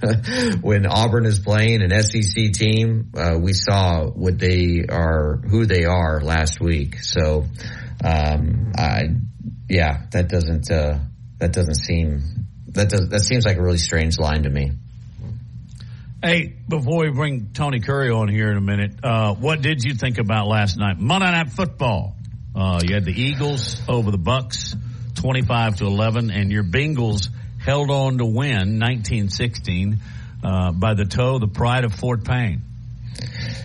<laughs> when Auburn is playing an SEC team, uh, we saw what they are, who they are last week. So, um, I, yeah, that doesn't, uh, that doesn't seem, that does, that seems like a really strange line to me. Hey, before we bring Tony Curry on here in a minute, uh, what did you think about last night? Monday Night Football. Uh, you had the Eagles over the Bucks, twenty-five to eleven, and your Bengals held on to win 1916 uh, by the toe, the pride of Fort Payne.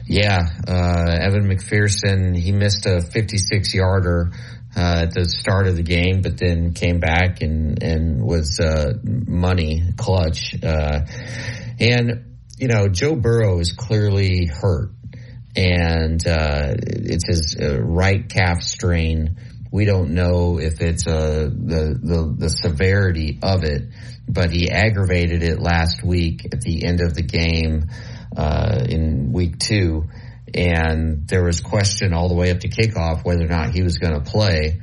Yeah, uh, Evan McPherson, he missed a 56 yarder. Uh, at the start of the game, but then came back and and was uh, money clutch. Uh, and you know, Joe Burrow is clearly hurt, and uh, it's his right calf strain. We don't know if it's uh, the, the the severity of it, but he aggravated it last week at the end of the game uh, in week two, and there was question all the way up to kickoff whether or not he was going to play.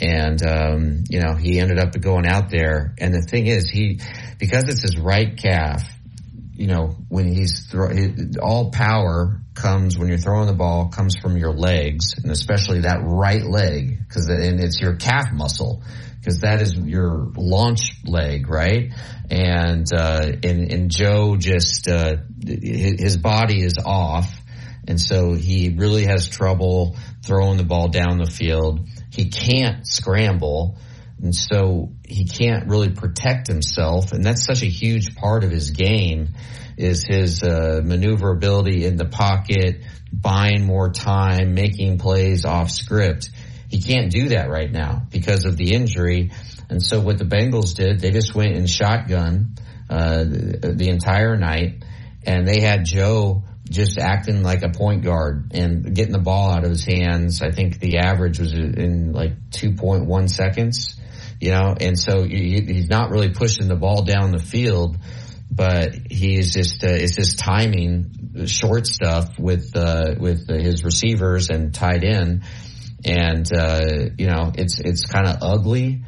And um, you know he ended up going out there, and the thing is, he because it's his right calf, you know, when he's throw, all power comes when you're throwing the ball comes from your legs and especially that right leg because it's your calf muscle because that is your launch leg, right? And uh, and and Joe just uh, his body is off, and so he really has trouble throwing the ball down the field. He can't scramble. And so he can't really protect himself. And that's such a huge part of his game is his uh, maneuverability in the pocket, buying more time, making plays off script. He can't do that right now because of the injury. And so what the Bengals did, they just went in shotgun uh, the, the entire night, and they had Joe just acting like a point guard and getting the ball out of his hands. I think the average was in like 2.1 seconds you know, and so he's not really pushing the ball down the field, but he's just, uh, it's just timing short stuff with, uh, with his receivers and tied in, And, uh, you know, it's, it's kind of ugly,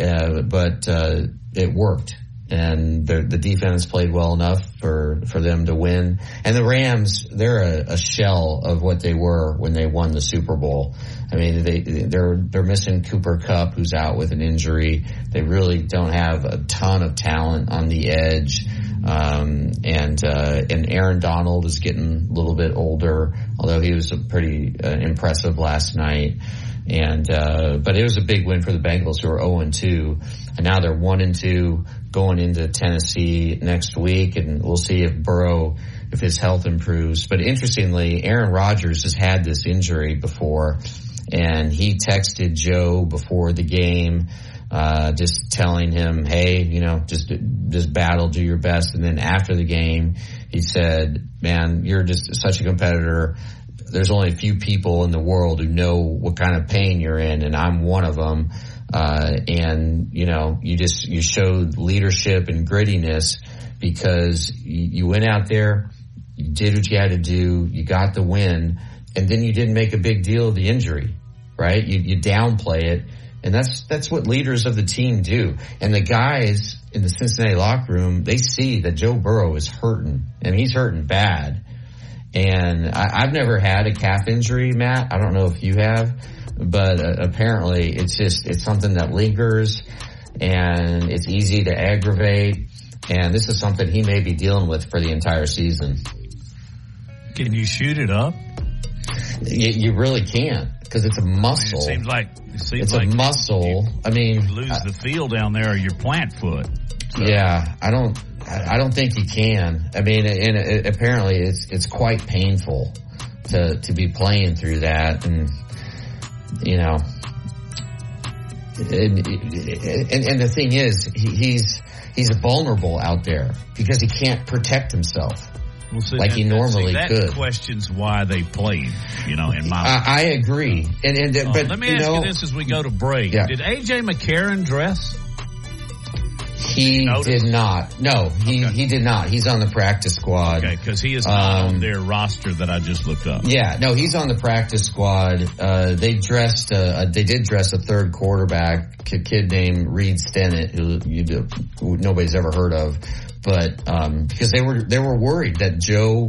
uh, but, uh, it worked and the, the defense played well enough for, for them to win. And the Rams, they're a, a, shell of what they were when they won the Super Bowl. I mean, they, they're, they're missing Cooper Kupp, who's out with an injury. They really don't have a ton of talent on the edge. Um, and, uh, and Aaron Donald is getting a little bit older, although he was pretty uh, impressive last night. And, uh, but it was a big win for the Bengals who are 0 and 2. And now they're 1 and 2 going into Tennessee next week. And we'll see if Burrow, if his health improves. But interestingly, Aaron Rodgers has had this injury before and he texted Joe before the game, uh, just telling him, Hey, you know, just, just battle, do your best. And then after the game, he said, man, you're just such a competitor there's only a few people in the world who know what kind of pain you're in, and I'm one of them. Uh, and you know, you just you showed leadership and grittiness because you, you went out there, you did what you had to do, you got the win, and then you didn't make a big deal of the injury, right? You, you downplay it, and that's that's what leaders of the team do. And the guys in the Cincinnati locker room, they see that Joe Burrow is hurting, and he's hurting bad and I, have never had a calf injury, Matt. I don't know if you have, but uh, apparently it's just, it's something that lingers and it's easy to aggravate. And this is something he may be dealing with for the entire season. Can you shoot it up? You, you really can't because it's a muscle. It seems like it seems it's like a muscle. I mean, you lose the feel down there, or your plant foot. So- yeah, I don't. I I don't think you can. I mean, and it, apparently it's it's quite painful to to be playing through that, and you know, and and, and the thing is, he, he's he's vulnerable out there because he can't protect himself Well, see, like he that- normally see, that could. questions why they played. You know, in my I, I agree, and and Uh, but let me you ask know, you this as we go to break. Yeah. Did AJ McCarron dress? he did not. No, he he did not. He's on the practice squad. Okay, because he is not Um, on their roster that I just looked up. Yeah, no, he's on the practice squad. Uh, they dressed, uh, they did dress a third quarterback, a kid named Reid Sinnett, who you do, who nobody's ever heard of, but um, because they were they were worried that Joe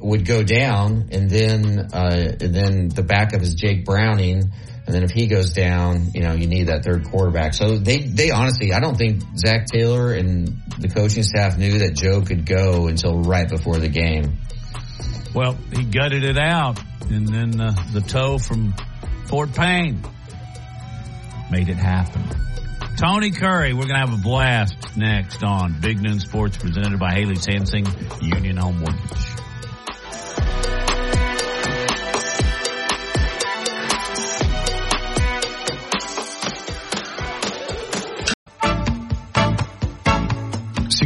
would go down, and then uh, and then the backup is Jake Browning. And then if he goes down, you know, you need that third quarterback. So they, they honestly, I don't think Zac Taylor and the coaching staff knew that Joe could go until right before the game. Well, he gutted it out, and then uh, the toe from Fort Payne made it happen. Tony Curry, we're going to have a blast next on Big Noon Sports presented by Haley Sansing, Union Home Mortgage.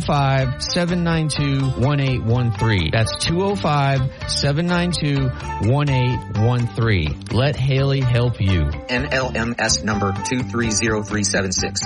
205-792-1813. That's 205-792-1813. Let Haley help you. NMLS number 230376.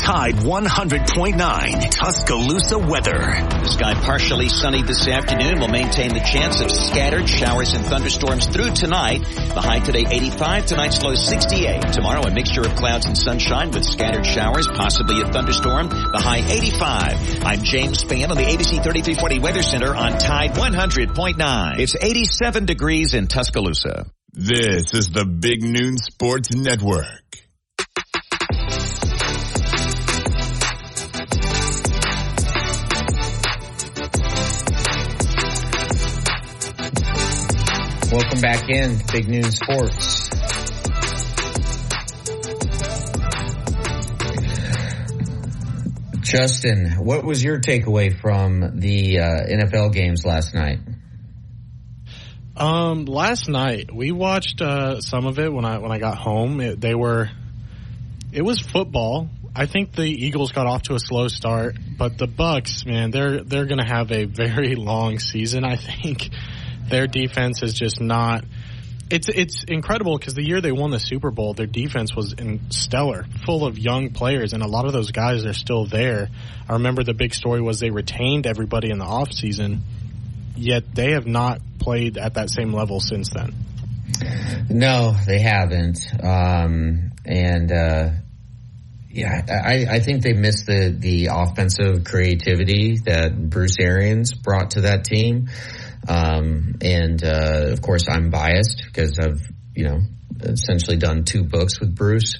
Tide 100.9 Tuscaloosa weather. The sky partially sunny this afternoon will maintain the chance of scattered showers and thunderstorms through tonight. The high today 85, tonight's low 68. Tomorrow a mixture of clouds and sunshine with scattered showers, possibly a thunderstorm. The high 85. I'm James Spann on the ABC 3340 Weather Center on Tide 100.9. It's 87 degrees in Tuscaloosa. This is the Big Noon Sports Network. Welcome back in Big Noon Sports. Justin, what was your takeaway from the uh, NFL games last night? Um, last night we watched uh, some of it when I when I got home. It, they were, it was football. I think the Eagles got off to a slow start, but the Bucks, man, they're they're going to have a very <laughs> long season. I think their defense is just not. It's it's incredible because the year they won the Super Bowl, their defense was in stellar, full of young players, and a lot of those guys are still there. I remember the big story was they retained everybody in the off season, yet they have not played at that same level since then. No, they haven't. Um, and uh, yeah, I, I think they missed the the offensive creativity that Bruce Arians brought to that team. Um, and uh, of course, I'm biased because I've you know essentially done two books with Bruce.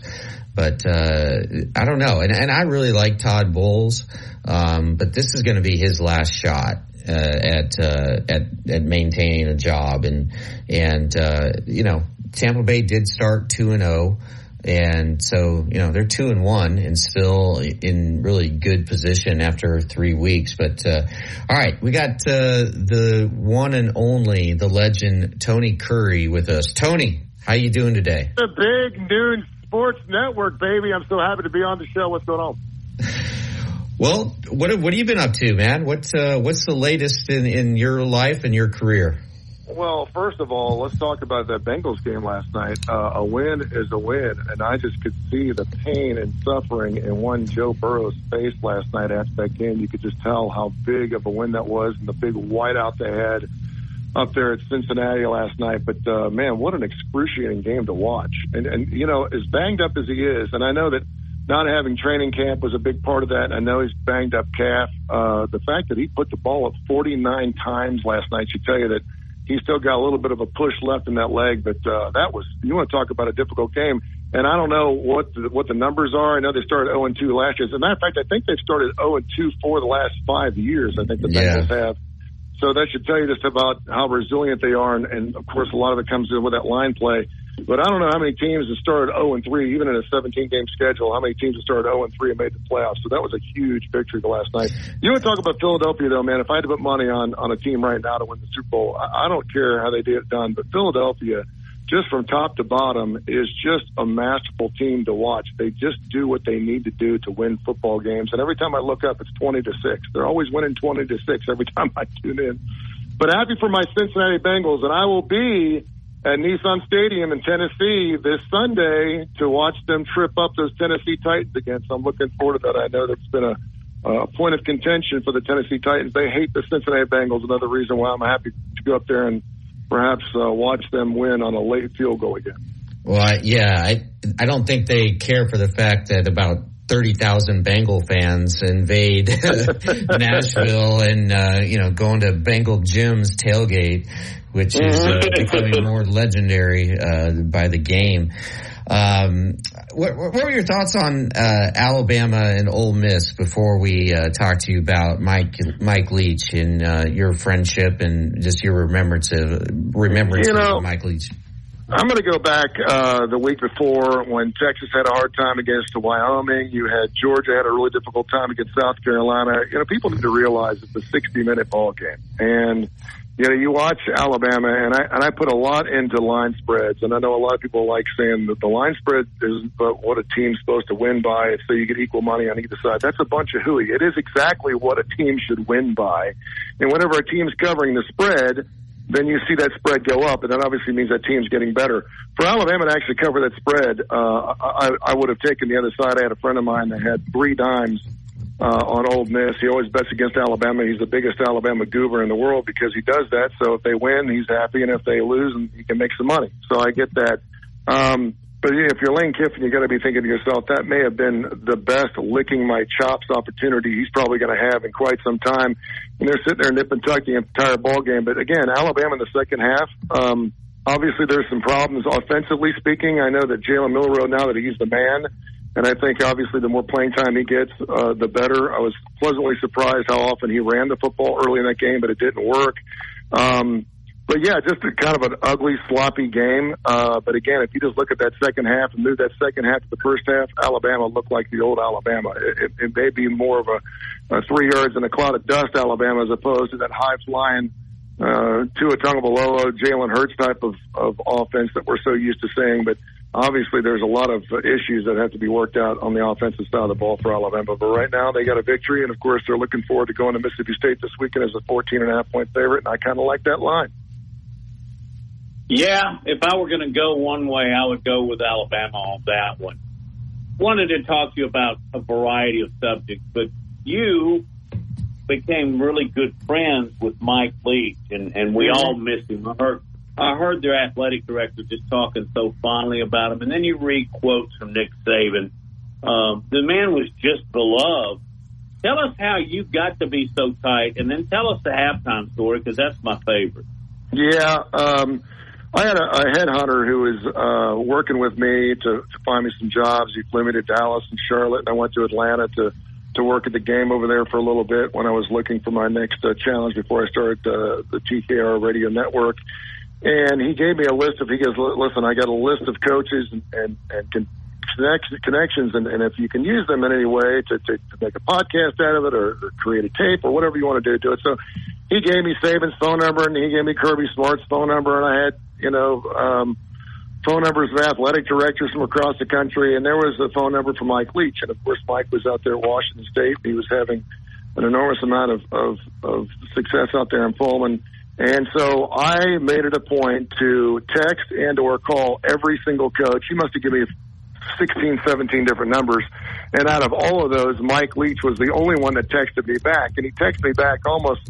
But uh, I don't know, and, and I really like Todd Bowles, um, but this is going to be his last shot uh, at uh, at at maintaining a job, and and uh, you know Tampa Bay did start two and zero, and so you know they're two and one and still in really good position after three weeks. But uh, all right, we got uh, the one and only the legend Tony Curry with us. Tony, how you doing today? The Big Noon Sports Network, baby. I'm so happy to be on the show. What's going on? <laughs> Well, what what have you been up to, man? What's uh, what's the latest in, in your life and your career? Well, first of all, let's talk about that Bengals game last night. Uh, a win is a win, and I just could see the pain and suffering in one Joe Burrow's face last night after that game. You could just tell how big of a win that was, and the big whiteout they had up there at Cincinnati last night. But uh, man, what an excruciating game to watch! And and you know, as banged up as he is, and I know that not having training camp was a big part of that. I know he's banged up calf. Uh, the fact that he put the ball up 49 times last night should tell you that he's still got a little bit of a push left in that leg. But uh, that was you want to talk about a difficult game. And I don't know what the, what the numbers are. I know they started 0 and 2 last year. As a matter of fact, I think they've started 0 and 2 for the last five years. I think the Yeah. Bengals have. So that should tell you just about how resilient they are, and, and of course, a lot of it comes in with that line play. But I don't know how many teams have started 0 and 3, even in a 17 game schedule. How many teams have started 0 and 3 and made the playoffs? So that was a huge victory the last night. You to talk about Philadelphia, though, man? If I had to put money on on a team right now to win the Super Bowl, I, I don't care how they get it done, but Philadelphia, just from top to bottom, is just a masterful team to watch. They just do what they need to do to win football games. And every time I look up, it's 20 to six. They're always winning 20 to six every <laughs> time I tune in. But happy for my Cincinnati Bengals, and I will be at Nissan Stadium in Tennessee this Sunday to watch them trip up those Tennessee Titans again. So I'm looking forward to that. I know that's been a, a point of contention for the Tennessee Titans. They hate the Cincinnati Bengals. Another reason why I'm happy to go up there and perhaps uh, watch them win on a late field goal again. Well, I, yeah, I I don't think they care for the fact that about thirty thousand Bengal fans invade <laughs> Nashville and uh, you know going to Bengal Jim's tailgate, which is uh, becoming <laughs> more legendary uh, by the game. Um, what, what were your thoughts on uh, Alabama and Ole Miss before we uh, talk to you about Mike Mike Leach and uh, your friendship and just your remembrance of remembrance You know, of Mike Leach? I'm going to go back uh, the week before when Texas had a hard time against Wyoming. You had Georgia had a really difficult time against South Carolina. You know, people need to realize it's a 60 minute ball game, and you know, you watch Alabama, and I and I put a lot into line spreads, and I know a lot of people like saying that the line spread is but what a team's supposed to win by, so you get equal money on either side. That's a bunch of hooey. It is exactly what a team should win by, and whenever a team's covering the spread then you see that spread go up, and that obviously means that team's getting better. For Alabama to actually cover that spread, uh, I, I would have taken the other side. I had a friend of mine that had three dimes uh, on Ole Miss. He always bets against Alabama. He's the biggest Alabama goober in the world because he does that. So if they win, he's happy, and if they lose, he can make some money. So I get that. Um, but if you're Lane Kiffin, you got to be thinking to yourself, that may have been the best licking my chops opportunity he's probably going to have in quite some time. And they're sitting there nipping tuck the entire ball game. But again, Alabama in the second half, um, obviously there's some problems offensively speaking. I know that Jalen Milroe, now that he's the man, and I think obviously the more playing time he gets, uh, the better. I was pleasantly surprised how often he ran the football early in that game, but it didn't work. Um, but yeah, just a kind of an ugly, sloppy game. Uh, but again, if you just look at that second half and move that second half to the first half, Alabama looked like the old Alabama. It, it, it may be more of a, a three yards in a cloud of dust Alabama as opposed to that high flying uh, Tua Tagovailoa, Jalen Hurts type of, of offense that we're so used to seeing. But obviously, there's a lot of issues that have to be worked out on the offensive side of the ball for Alabama. But right now, they got a victory, and of course, they're looking forward to going to Mississippi State this weekend as a 14 and a half point favorite. And I kind of like that line. Yeah, if I were going to go one way, I would go with Alabama on that one. Wanted to talk to you about a variety of subjects, but you became really good friends with Mike Leach, and, and we all miss him. I heard, I heard their athletic director just talking so fondly about him, and then you read quotes from Nick Saban. Um, the man was just beloved. Tell us how you got to be so tight, and then tell us the halftime story because that's my favorite. Yeah, um, I had a, a headhunter who was uh, working with me to, to find me some jobs. He flew me to Dallas and Charlotte, and I went to Atlanta to to work at the game over there for a little bit when I was looking for my next uh, challenge before I started uh, the TKR Radio Network. And he gave me a list of. He goes, "Listen, I got a list of coaches and and, and con- connections, and, and if you can use them in any way to, to, to make a podcast out of it or, or create a tape or whatever you want to do, do it." So he gave me Saban's phone number and he gave me Kirby Smart's phone number, and I had you know. um phone numbers of athletic directors from across the country, and there was a phone number for Mike Leach. And of course, Mike was out there at Washington State. He was having an enormous amount of, of, of success out there in Pullman. And so I made it a point to text and or call every single coach. He must have given me 16, 17 different numbers. And out of all of those, Mike Leach was the only one that texted me back. And he texted me back almost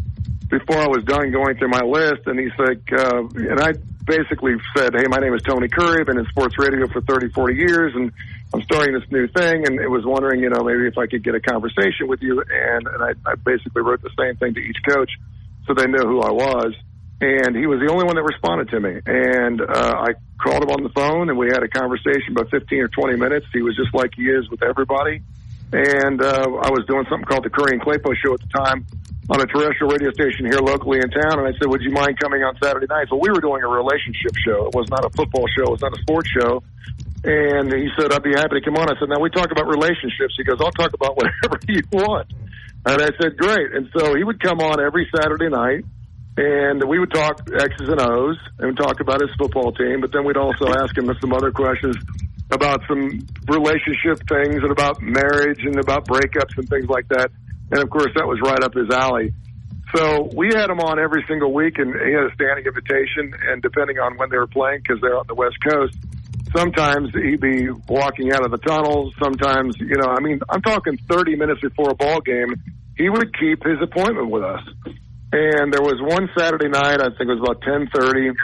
before I was done going through my list, and he's like, uh, and I basically said, "Hey, my name is Tony Curry. I've been in sports radio for 30, 40 years, and I'm starting this new thing, and it was wondering, you know, maybe if I could get a conversation with you." And and I, I basically wrote the same thing to each coach, so they knew who I was. And he was the only one that responded to me. And uh, I called him on the phone, and we had a conversation about 15 or 20 minutes. He was just like he is with everybody. And uh, I was doing something called the Curry and Claypo Show at the time on a terrestrial radio station here locally in town, and I said, "Would you mind coming on Saturday nights?" Well, we were doing a relationship show. It was not a football show. It was not a sports show. And he said, "I'd be happy to come on." I said, "Now we talk about relationships." He goes, "I'll talk about <laughs> whatever you want." And I said, "Great." And so he would come on every Saturday night, and we would talk X's and O's and talk about his football team. But then we'd also <laughs> ask him some other questions about some relationship things and about marriage and about breakups and things like that. And of course, that was right up his alley. So we had him on every single week, and he had a standing invitation. And depending on when they were playing, because they're on the West Coast, sometimes he'd be walking out of the tunnel. Sometimes, you know, I mean, I'm talking 30 minutes before a ball game, he would keep his appointment with us. And there was one Saturday night, I think it was about 10:30,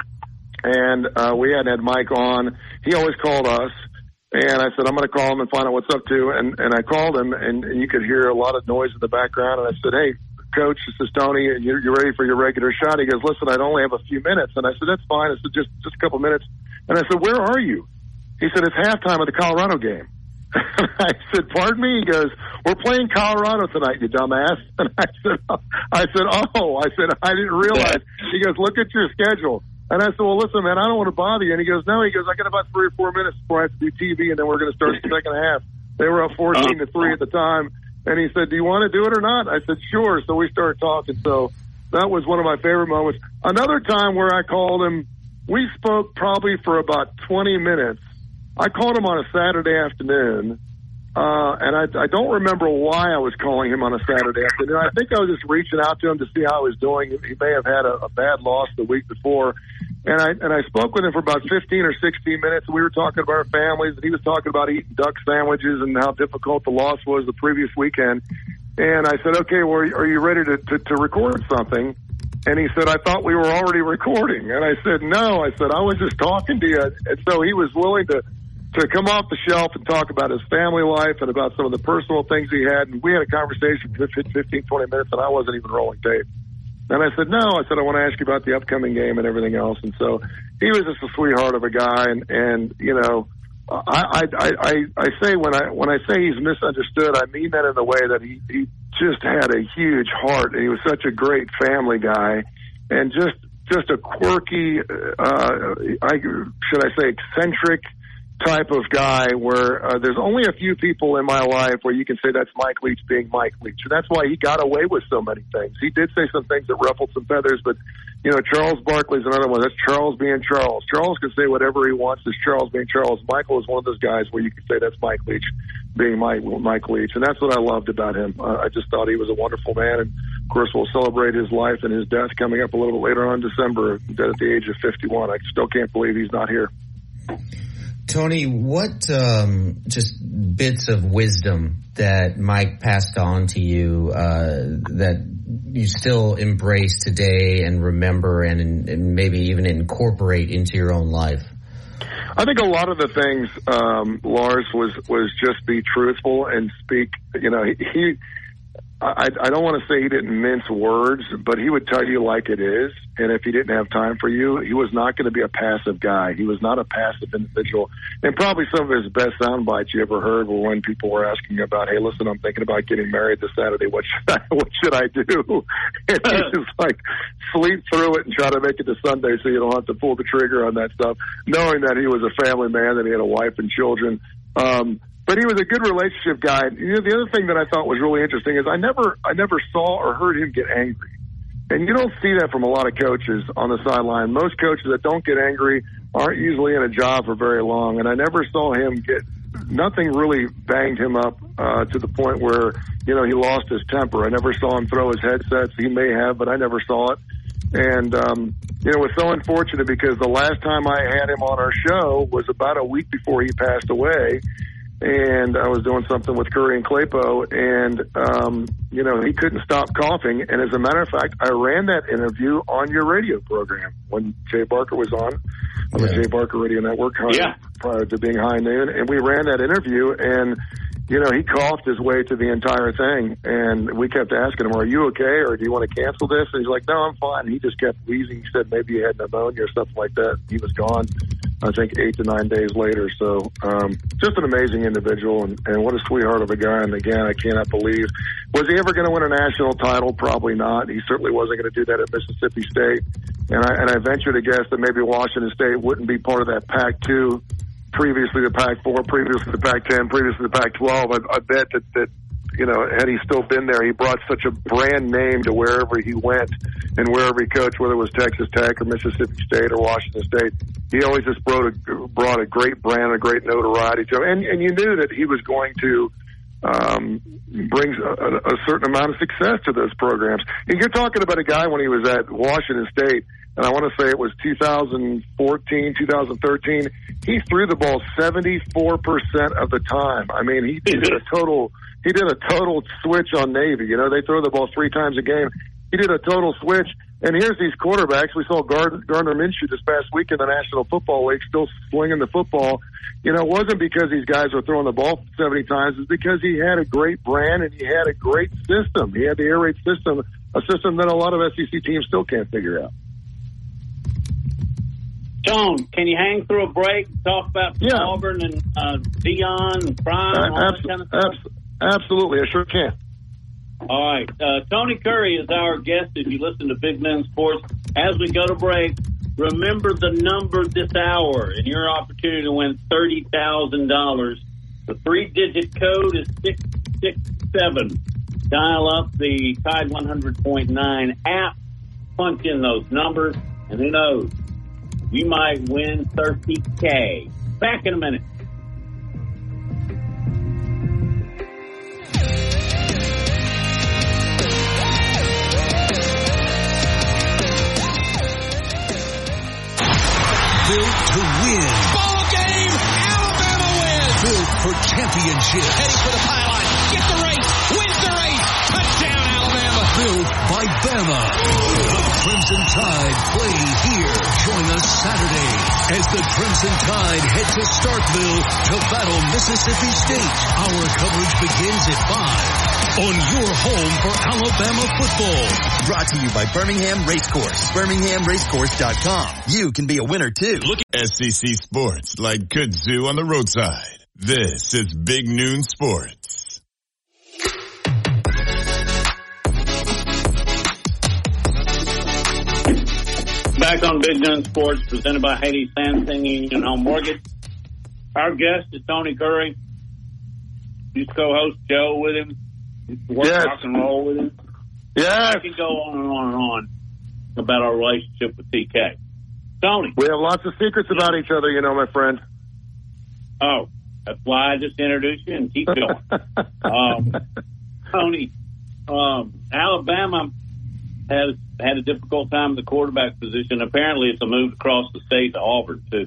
and uh, we hadn't had Mike on. He always called us. And I said, I'm going to call him and find out what's up to. And, and I called him, and, and you could hear a lot of noise in the background. And I said, Hey, coach, this is Tony, and you're, you're ready for your regular shot. He goes, Listen, I'd only have a few minutes. And I said, That's fine. I said, Just, just a couple minutes. And I said, Where are you? He said, It's halftime of the Colorado game. <laughs> I said, "Pardon me." He goes, "We're playing Colorado tonight, you dumbass." <laughs> And I said, oh, "I said, oh, I said I didn't realize." <laughs> He goes, "Look at your schedule." And I said, "Well, listen, man, I don't want to bother you." And he goes, "No." He goes, "I got about three or four minutes before I have to do TV, and then we're going to start the <laughs> second half." They were up fourteen to three at the time, and he said, "Do you want to do it or not?" I said, "Sure." So we started talking. So that was one of my favorite moments. Another time where I called him, we spoke probably for about twenty minutes. I called him on a Saturday afternoon. Uh, and I, I don't remember why I was calling him on a Saturday afternoon. I think I was just reaching out to him to see how he was doing. He may have had a, a bad loss the week before. And I, and I spoke with him for about 15 or 16 minutes. We were talking about our families and he was talking about eating duck sandwiches and how difficult the loss was the previous weekend. And I said, okay, well, are you ready to, to, to record something? And he said, I thought we were already recording. And I said, no, I said, I was just talking to you. And so he was willing to, to come off the shelf and talk about his family life and about some of the personal things he had. And we had a conversation for 15, 20 minutes and I wasn't even rolling tape. And I said, no, I said, I want to ask you about the upcoming game and everything else. And so he was just a sweetheart of a guy. And, and, you know, I, I, I, I say when I, when I say he's misunderstood, I mean that in the way that he, he just had a huge heart and he was such a great family guy and just, just a quirky, uh, I, should I say eccentric, type of guy where uh, there's only a few people in my life where you can say that's Mike Leach being Mike Leach. And that's why he got away with so many things. He did say some things that ruffled some feathers, but, you know, Charles Barkley's another one. That's Charles being Charles. Charles can say whatever he wants. It's Charles being Charles. Michael is one of those guys where you can say that's Mike Leach being Mike, Mike Leach. And that's what I loved about him. Uh, I just thought he was a wonderful man. And, of course, we'll celebrate his life and his death coming up a little bit later on in December, dead at the age of 51. I still can't believe he's not here. Tony, what um, just bits of wisdom that Mike passed on to you uh, that you still embrace today and remember and, and, maybe even incorporate into your own life? I think a lot of the things um, Lars was was just be truthful and speak. You know, he I, I don't want to say he didn't mince words, but he would tell you like it is. And if he didn't have time for you, he was not going to be a passive guy. He was not a passive individual. And probably some of his best sound bites you ever heard were when people were asking about, "Hey, listen, I'm thinking about getting married this Saturday. What should I, <laughs> what should I do?" <laughs> And he just like sleep through it and try to make it to Sunday so you don't have to pull the trigger on that stuff, knowing that he was a family man, that he had a wife and children. Um, but he was a good relationship guy. You know, the other thing that I thought was really interesting is I never, I never saw or heard him get angry. And you don't see that from a lot of coaches on the sideline. Most coaches that don't get angry aren't usually in a job for very long. And I never saw him get, nothing really banged him up, uh, to the point where, you know, he lost his temper. I never saw him throw his headsets. He may have, but I never saw it. And, um, you know, it was so unfortunate because the last time I had him on our show was about a week before he passed away and I was doing something with Curry and Claypo, and um, you know he couldn't stop coughing. And as a matter of fact, I ran that interview on your radio program when Jay Barker was on on the Jay Barker Radio Network Yeah. prior to being High Noon, and we ran that interview and. You know, he coughed his way to the entire thing, and we kept asking him, "Are you okay, or do you want to cancel this?" And he's like, "No, I'm fine." He just kept wheezing. He said maybe he had pneumonia or something like that. He was gone. I think eight to nine days later. So, um, just an amazing individual, and, and what a sweetheart of a guy. And again, I cannot believe was he ever going to win a national title? Probably not. He certainly wasn't going to do that at Mississippi State. And I and I venture to guess that maybe Washington State wouldn't be part of that Pac-2 previously the Pac-4, previously the Pac-10, previously the Pac-12. I, I bet that, that, you know, had he still been there, he brought such a brand name to wherever he went and wherever he coached, whether it was Texas Tech or Mississippi State or Washington State. He always just brought a, brought a great brand, a great notoriety to him. And, and you knew that he was going to, um, brings a, a a certain amount of success to those programs. And you're talking about a guy when he was at Washington State, and I want to say it was 2014, 2013. He threw the ball 74% of the time. I mean, he did a total, he did a total switch on Navy. You know, they throw the ball three times a game. He did a total switch. And here's these quarterbacks. We saw Gardner, Gardner Minshew this past week in the National Football League still swinging the football. You know, it wasn't because these guys were throwing the ball 70 times. It's because he had a great brand and he had a great system. He had the air raid system, a system that a lot of SEC teams still can't figure out. John, can you hang through a break? Talk about Yeah. Auburn and uh, Deion and Prime. Uh, abso- kind of stuff? abs- absolutely, I sure can. All right. Uh, Tony Curry is our guest if you listen to Big Noon Sports. As we go to break, remember the number this hour and your opportunity to win $30,000. The three digit code is 667. Dial up the Tide 100.9 app, punch in those numbers, and who knows? You might win 30K. Back in a minute. Built to win. Ball game. Alabama wins. Built for championship. Heading for the pylon. Get the race. Wins the race. Touchdown Alabama. Built by Bama. The Crimson Tide play here. Join us Saturday as the Crimson Tide head to Starkville to battle Mississippi State. Our coverage begins at 5 on your home for Alabama football. Brought to you by Birmingham Racecourse. BirminghamRacecourse.com. You can be a winner too. Look at SEC Sports like kudzu on the roadside. This is Big Noon Sports. Back on Big Noon Sports, presented by Haley Sansing Union Home Mortgage. Our guest is Tony Curry. He's co-host Joe with him. Work Yes. rock and roll with him. Yes. I could go on and on and on about our relationship with TK. Tony. We have lots of secrets about each other, you know, my friend. Oh, that's why I just introduced you and keep going. <laughs> um, Tony, um, Alabama has had a difficult time in the quarterback position. Apparently, it's a move across the state to Auburn too.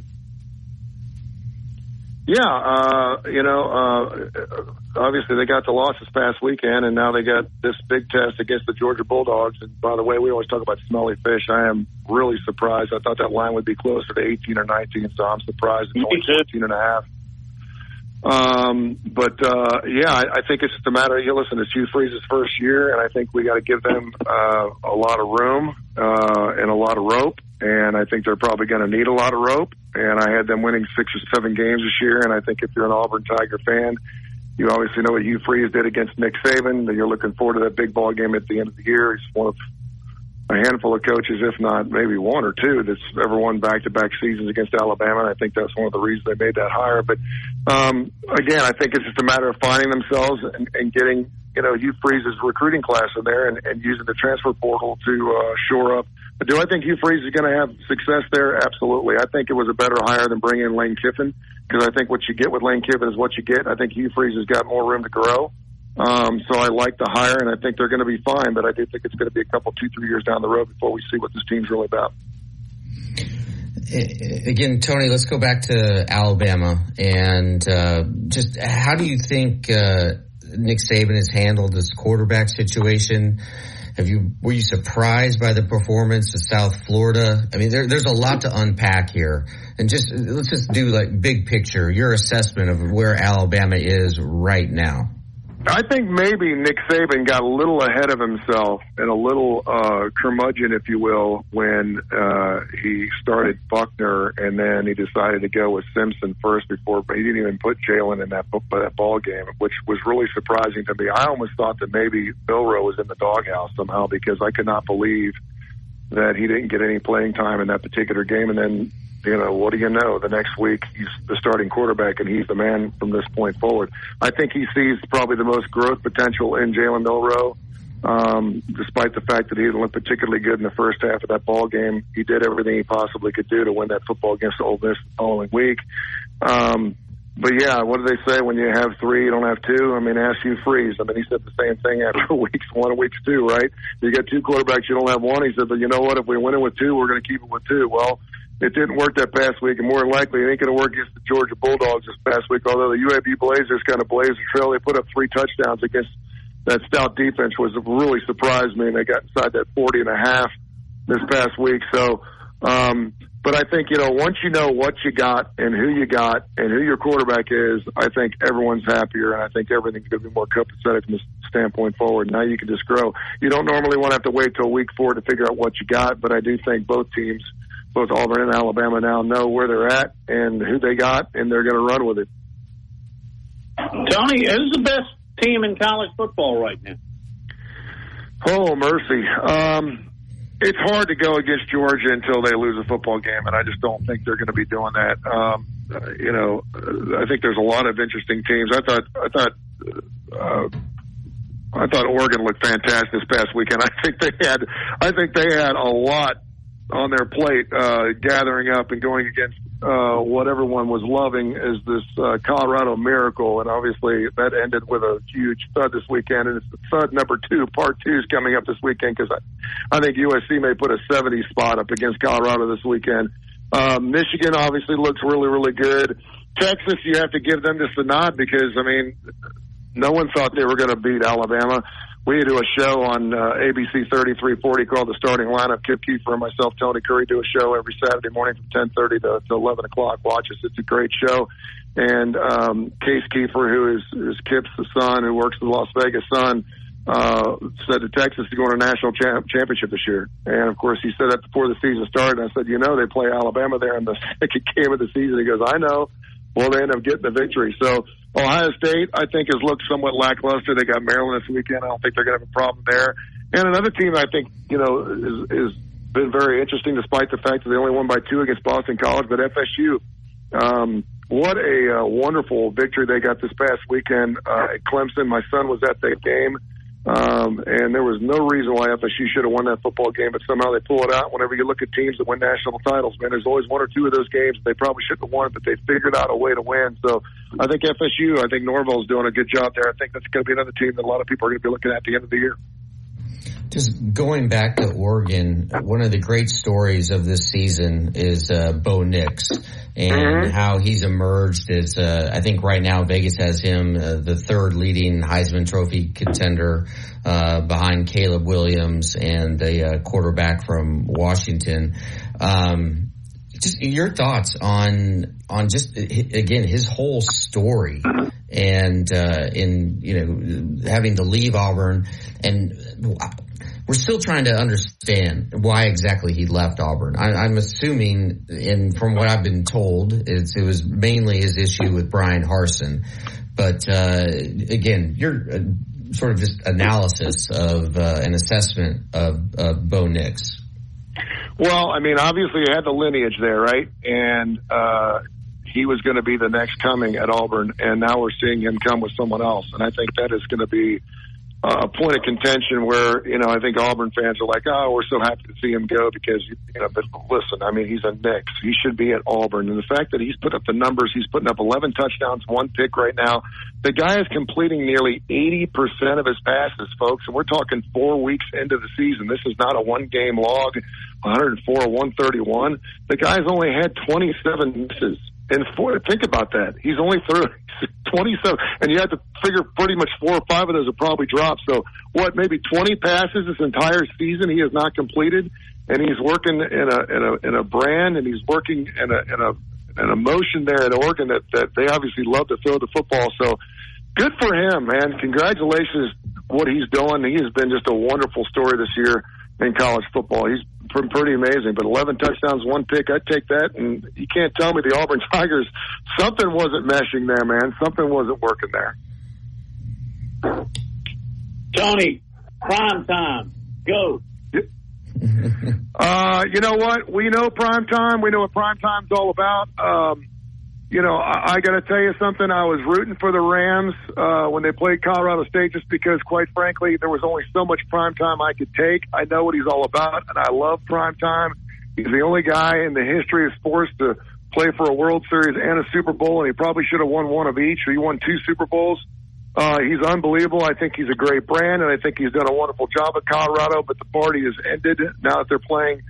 Yeah, uh, you know, uh, obviously they got the loss this past weekend, and now they got this big test against the Georgia Bulldogs. And by the way, we always talk about smelly fish. I am really surprised. I thought that line would be closer to 18 or 19, so I'm surprised it's only 14 and a half. Um, but uh, yeah, I, I think it's just a matter. Of, you listen, it's Hugh Freeze's first year, and I think we got to give them uh, a lot of room uh, and a lot of rope. And I think they're probably going to need a lot of rope. And I had them winning six or seven games this year. And I think if you're an Auburn Tiger fan, you obviously know what Hugh Freeze did against Nick Saban. You're looking forward to that big ball game at the end of the year. He's one of a handful of coaches, if not maybe one or two, that's ever won back-to-back seasons against Alabama. And I think that's one of the reasons they made that hire. But um, again, I think it's just a matter of finding themselves and, and getting, you know, Hugh Freeze's recruiting class in there and, and using the transfer portal to uh, shore up. But do I think Hugh Freeze is going to have success there? Absolutely. I think it was a better hire than bringing in Lane Kiffin because I think what you get with Lane Kiffin is what you get. I think Hugh Freeze has got more room to grow. Um, so I like the hire, and I think they're going to be fine. But I do think it's going to be a couple, two, three years down the road before we see what this team's really about. again, Tony, let's go back to Alabama and uh, just how do you think uh, Nick Saban has handled this quarterback situation? Have you were you surprised by the performance of South Florida? I mean, there, there's a lot to unpack here, and just let's just do like big picture, your assessment of where Alabama is right now. I think maybe Nick Saban got a little ahead of himself and a little uh, curmudgeon, if you will, when uh, he started Buchner, and then he decided to go with Simpson first before. But he didn't even put Jalen in that that ball game, which was really surprising to me. I almost thought that maybe Milroe was in the doghouse somehow because I could not believe that he didn't get any playing time in that particular game, and then you know, what do you know? The next week he's the starting quarterback and he's the man from this point forward. I think he sees probably the most growth potential in Jalen Milroe. Um, despite the fact that he didn't look particularly good in the first half of that ball game, he did everything he possibly could do to win that football against Ole Miss the following week. Um, but yeah, what do they say when you have three, you don't have two? I mean, ask Hugh Freeze. I mean, he said the same thing after <laughs> weeks one weeks two, right? You got two quarterbacks, you don't have one. He said, but you know what? If we win it with two, we're going to keep it with two. Well, it didn't work that past week, and more than likely, it ain't going to work against the Georgia Bulldogs this past week. Although the UAB Blazers kind of blazed the trail, they put up three touchdowns against that stout defense, was really surprised me, and they got inside that forty and a half this past week. So, um, but I think you know once you know what you got and who you got and who your quarterback is, I think everyone's happier, and I think everything's going to be more copacetic from this standpoint forward. Now you can just grow. You don't normally want to have to wait till week four to figure out what you got, but I do think both teams both Auburn and Alabama now know where they're at and who they got, and they're going to run with it. Tony, who's the best team in college football right now? Oh mercy! Um, it's hard to go against Georgia until they lose a football game, and I just don't think they're going to be doing that. Um, uh, you know, I think there's a lot of interesting teams. I thought, I thought, uh, I thought Oregon looked fantastic this past weekend. <laughs> I think they had, I think they had a lot on their plate, uh, gathering up and going against uh, what everyone was loving is this uh, Colorado miracle, and obviously that ended with a huge thud this weekend, and it's the thud number two. Part two is coming up this weekend because I, I think USC may put a 70 spot up against Colorado this weekend. Um, Michigan obviously looks really, really good. Texas, you have to give them just a nod because I mean, no one thought they were going to beat Alabama we do a show on uh, ABC 3340 called The Starting Lineup. Kip Keefer and myself, Tony Curry, do a show every Saturday morning from 10:30 to, to 11 o'clock. Watch us; it's a great show. And um, Case Keefer, who is, is Kip's the son, who works for the Las Vegas Sun, uh, said that Texas is going to national champ- championship this year. And of course, he said that before the season started. I said, you know, they play Alabama there in the <laughs> second game of the season. He goes, I know. Well, they end up getting the victory. So Ohio State, I think, has looked somewhat lackluster. They got Maryland this weekend. I don't think they're going to have a problem there. And another team I think, you know, is, is been very interesting despite the fact that they only won by two against Boston College, but FSU. Um, what a uh, wonderful victory they got this past weekend uh, at Clemson. My son was at that game. Um, and there was no reason why FSU should have won that football game, but somehow they pull it out. Whenever you look at teams that win national titles, man, there's always one or two of those games they probably shouldn't have won, but they figured out a way to win. So I think FSU, I think Norvell's doing a good job there. I think that's going to be another team that a lot of people are going to be looking at, at the end of the year. Just going back to Oregon, one of the great stories of this season is uh, Bo Nix and mm-hmm. how he's emerged as, uh, I think right now Vegas has him uh, the third leading Heisman Trophy contender uh, behind Caleb Williams and a uh, quarterback from Washington. Um, just your thoughts on on just again his whole story and uh, in you know having to leave Auburn and we're still trying to understand why exactly he left Auburn. I, am assuming, and from what I've been told, it was mainly his issue with Bryan Harsin. But uh, again, your uh, sort of just analysis of uh, an assessment of, of Bo Nix. Well, I mean, obviously you had the lineage there, right? And uh, he was going to be the next coming at Auburn, and now we're seeing him come with someone else, and I think that is going to be Uh, a point of contention where you know I think Auburn fans are like, oh, we're so happy to see him go because you know. But listen, I mean, he's a Nix. He should be at Auburn, and the fact that he's put up the numbers, he's putting up 11 touchdowns, one pick right now. The guy is completing nearly 80 percent of his passes, folks, and we're talking four weeks into the season. This is not a one game log. 104, 131. The guy's only had 27 misses. And four, think about that. He's only through <laughs> 27, and you have to figure pretty much four or five of those are probably dropped. So what, maybe 20 passes this entire season he has not completed, and he's working in a in a in a brand, and he's working in a in a an emotion there at Oregon that that they obviously love to throw the football. So good for him, man. Congratulations what he's doing. He has been just a wonderful story this year in college football. He's pretty amazing. But 11 touchdowns, one pick, I'd take that. And you can't tell me the <laughs> Auburn Tigers, something wasn't meshing there, man. Something wasn't working there. Tony, prime time. Go. <laughs> Uh, you know what? We know prime time. We know what prime time's all about. Um, you know, I, I got to tell you something. I was rooting for the Rams uh, when they played Colorado State, just because, quite frankly, there was only so much prime time I could take. I know what he's all about, and I love prime time. He's the only guy in the history of sports to play for a World Series and a Super Bowl, and he probably should have won one of each. He won two Super Bowls. Uh, he's unbelievable. I think he's a great brand, and I think he's done a wonderful job at Colorado. But the party has ended now that they're playing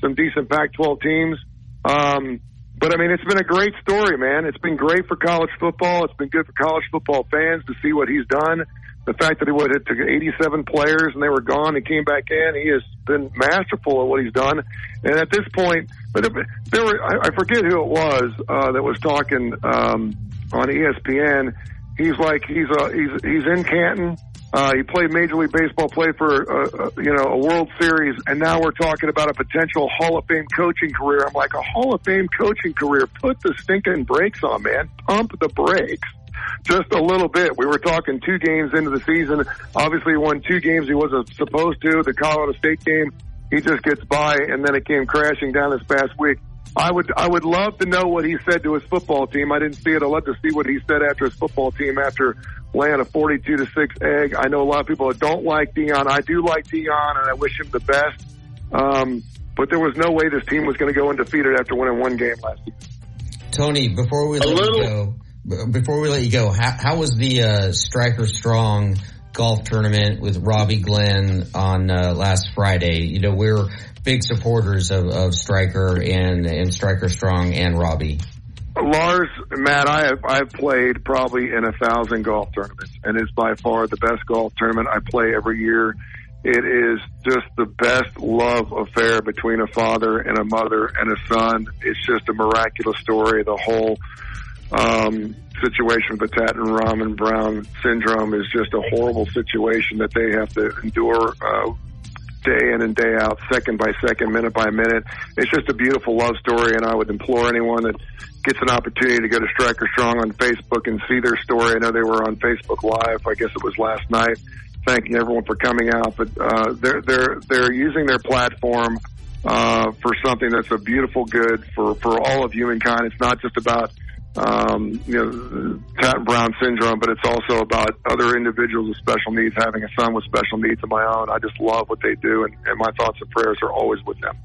some decent Pac-12 teams. Um, but I mean, it's been a great story, man. It's been great for college football. It's been good for college football fans to see what he's done. The fact that he would have took 87 players and they were gone and came back in, he has been masterful at what he's done. And at this point, but there were I forget who it was uh, that was talking um, on ESPN. He's like he's uh, he's he's in Canton uh, he played Major League Baseball, played for uh, uh, you know a World Series, and now we're talking about a potential Hall of Fame coaching career. I'm like a Hall of Fame coaching career. Put the stinking brakes on, man. Pump the brakes just a little bit. We were talking two games into the season. Obviously, won two games he wasn't supposed to. The Colorado State game, he just gets by, and then it came crashing down this past week. I would I would love to know what he said to his football team. I didn't see it. I'd love to see what he said after his football team after laying a 42 to 6 egg. I know a lot of people that don't like Deion. I do like Deion, and I wish him the best. Um, but there was no way this team was going to go undefeated after winning one game last year. Tony, before we let you go, before we let you go, how, how was the uh, Striker Strong golf tournament with Robbie Glenn on uh, last Friday? You know, we're big supporters of, of Striker and and Striker Strong and Robbie. Lars, Matt, I have I've played probably in a thousand golf tournaments, and it's by far the best golf tournament I play every year. It is just the best love affair between a father and a mother and a son. It's just a miraculous story. The whole um, situation with the Tatton Rahman Brown syndrome is just a horrible situation that they have to endure uh, day in and day out, second by second, minute by minute. It's just a beautiful love story, and I would implore anyone that gets an opportunity to go to Striker Strong on Facebook and see their story. I know they were on Facebook Live. I guess it was last night. Thanking everyone for coming out, but uh, they're they're they're using their platform uh, for something that's a beautiful good for for all of humankind. It's not just about um, you know, Tatton Brown syndrome, but it's also about other individuals with special needs, having a son with special needs of my own. I just love what they do, and, and my thoughts and prayers are always with them.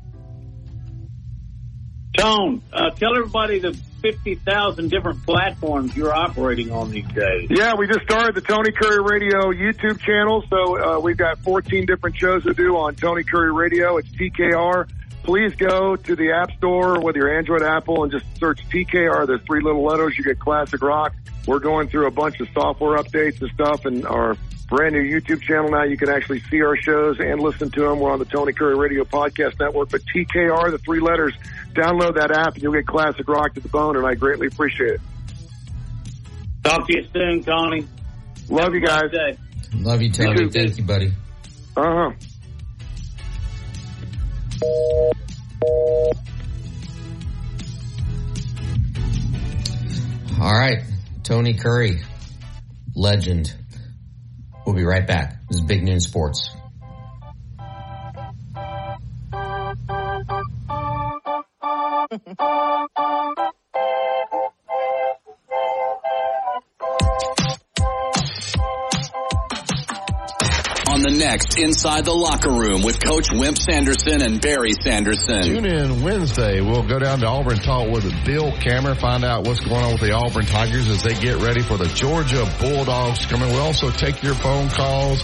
Tone, uh, tell everybody the 50,000 different platforms you're operating on these days. Yeah, we just started the Tony Curry Radio YouTube channel, so uh, we've got 14 different shows to do on Tony Curry Radio. It's TKR please go to the App Store with your Android, Apple, and just search TKR. There's three little letters. You get Classic Rock. We're going through a bunch of software updates and stuff, and our brand new YouTube channel now. You can actually see our shows and listen to them. We're on the Tony Curry Radio Podcast Network. But TKR, the three letters, download that app, and you'll get Classic Rock to the bone, and I greatly appreciate it. Talk to you soon, Tony. Love you guys. Love you, Tony. You Thank you, buddy. Uh huh. All right, Tony Curry, legend. We'll be right back. This is Big Noon Sports. <laughs> the next Inside the Locker Room with Coach Wimp Sanderson and Barry Sanderson. Tune in Wednesday. We'll go down to Auburn, talk with Bill Cameron, find out what's going on with the Auburn Tigers as they get ready for the Georgia Bulldogs coming. We'll also take your phone calls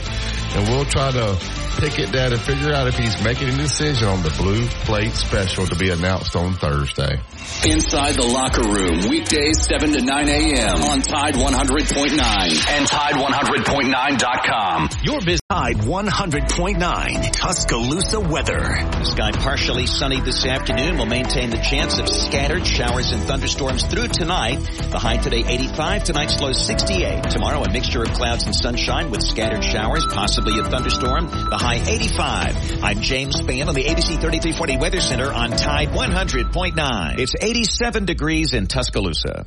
and we'll try to pick at that and figure out if he's making a decision on the blue plate special to be announced on Thursday. Inside the locker room, weekdays 7 to 9 a.m. on Tide 100.9 and Tide100.9.com. Your business Tide 100.9 Tuscaloosa weather. Sky partially sunny this afternoon will maintain the chance of scattered showers and thunderstorms through tonight. The high today 85, tonight's low 68. Tomorrow a mixture of clouds and sunshine with scattered showers, possibly a thunderstorm. The high 85. I'm James Spann on the ABC 3340 Weather Center on Tide 100.9. It's 87 degrees in Tuscaloosa.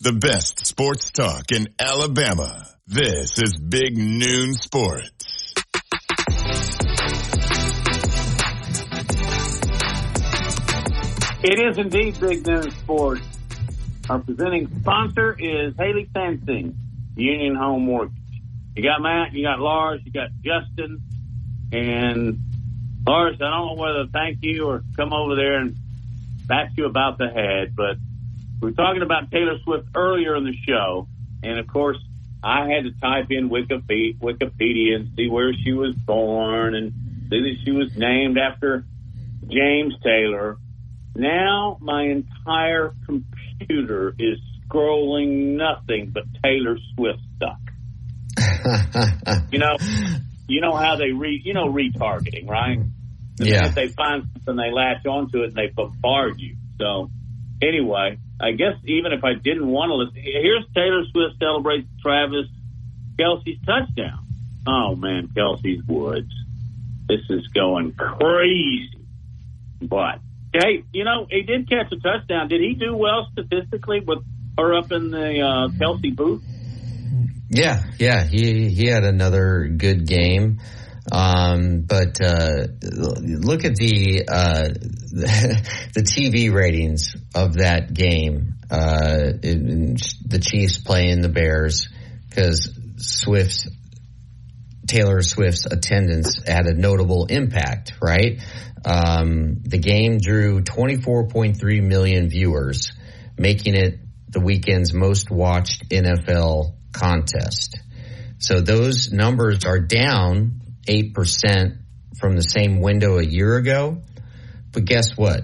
The best sports talk in Alabama. This is Big Noon Sports. It is indeed Big Noon Sports. Our presenting sponsor is Haley Sansing, Union Home Mortgage. You got Matt, you got Lars, you got Justin, and Lars, I don't know whether to thank you or come over there and bash you about the head, but we were talking about Taylor Swift earlier in the show, and of course, I had to type in Wikipedia and see where she was born and see that she was named after James Taylor. Now my entire computer is scrolling nothing but Taylor Swift stuff. you know, you know how they re, you know, retargeting, right? The Yeah. they find something, they latch onto it and they bombard you. So anyway, I guess even if I didn't want to listen, here's Taylor Swift celebrates Travis Kelce's touchdown. Oh man, Kelce's Woods. This is going crazy. But hey, you know, he did catch a touchdown. Did he do well statistically with her up in the uh, Kelce booth? Yeah, yeah, he he had another good game. Um, but uh, look at the uh, <laughs> the TV ratings of that game. Uh, the Chiefs playing the Bears because Swift's Taylor Swift's attendance had a notable impact, right? Um, the game drew 24.3 million viewers, making it the weekend's most watched NFL contest. So those numbers are down 8% from the same window a year ago. But guess what?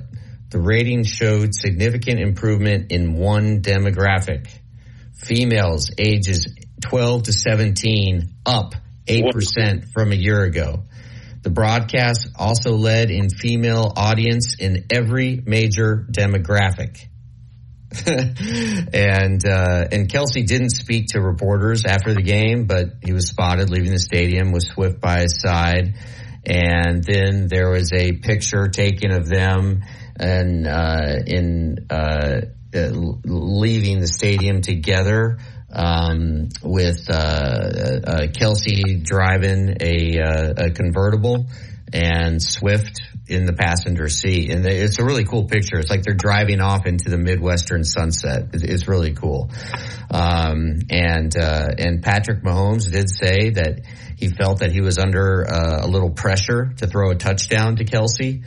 The ratings showed significant improvement in one demographic. Females ages 12 to 17 up 8% from a year ago. The broadcast also led in female audience in every major demographic. <laughs> and uh, and Kelce didn't speak to reporters after the game, but he was spotted leaving the stadium with Swift by his side. And then there was a picture taken of them and uh, in uh, uh, leaving the stadium together um, with uh, Kelce driving a, uh, a convertible and Swift in the passenger seat. And it's a really cool picture. It's like they're driving off into the Midwestern sunset. It's, really cool. Um, and, uh, and Patrick Mahomes did say that he felt that he was under uh, a little pressure to throw a touchdown to Kelce.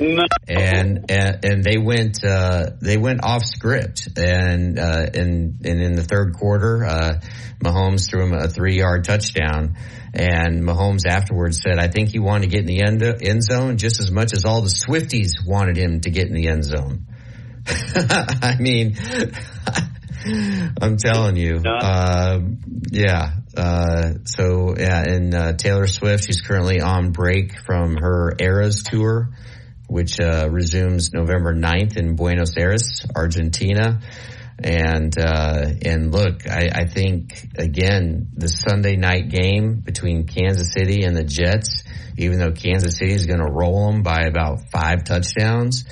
And, and, and they went, uh, they went off script and, uh, and, and in the third quarter, uh, Mahomes threw him a three yard touchdown. And Mahomes afterwards said, I think he wanted to get in the end, end zone just as much as all the Swifties wanted him to get in the end zone. <laughs> I mean, <laughs> I'm telling you, uh, yeah. Uh, so yeah, and uh, Taylor Swift, she's currently on break from her Eras tour, which uh, resumes November 9th in Buenos Aires, Argentina. And uh, and look, I, I think again the Sunday night game between Kansas City and the Jets, even though Kansas City is going to roll them by about five touchdowns,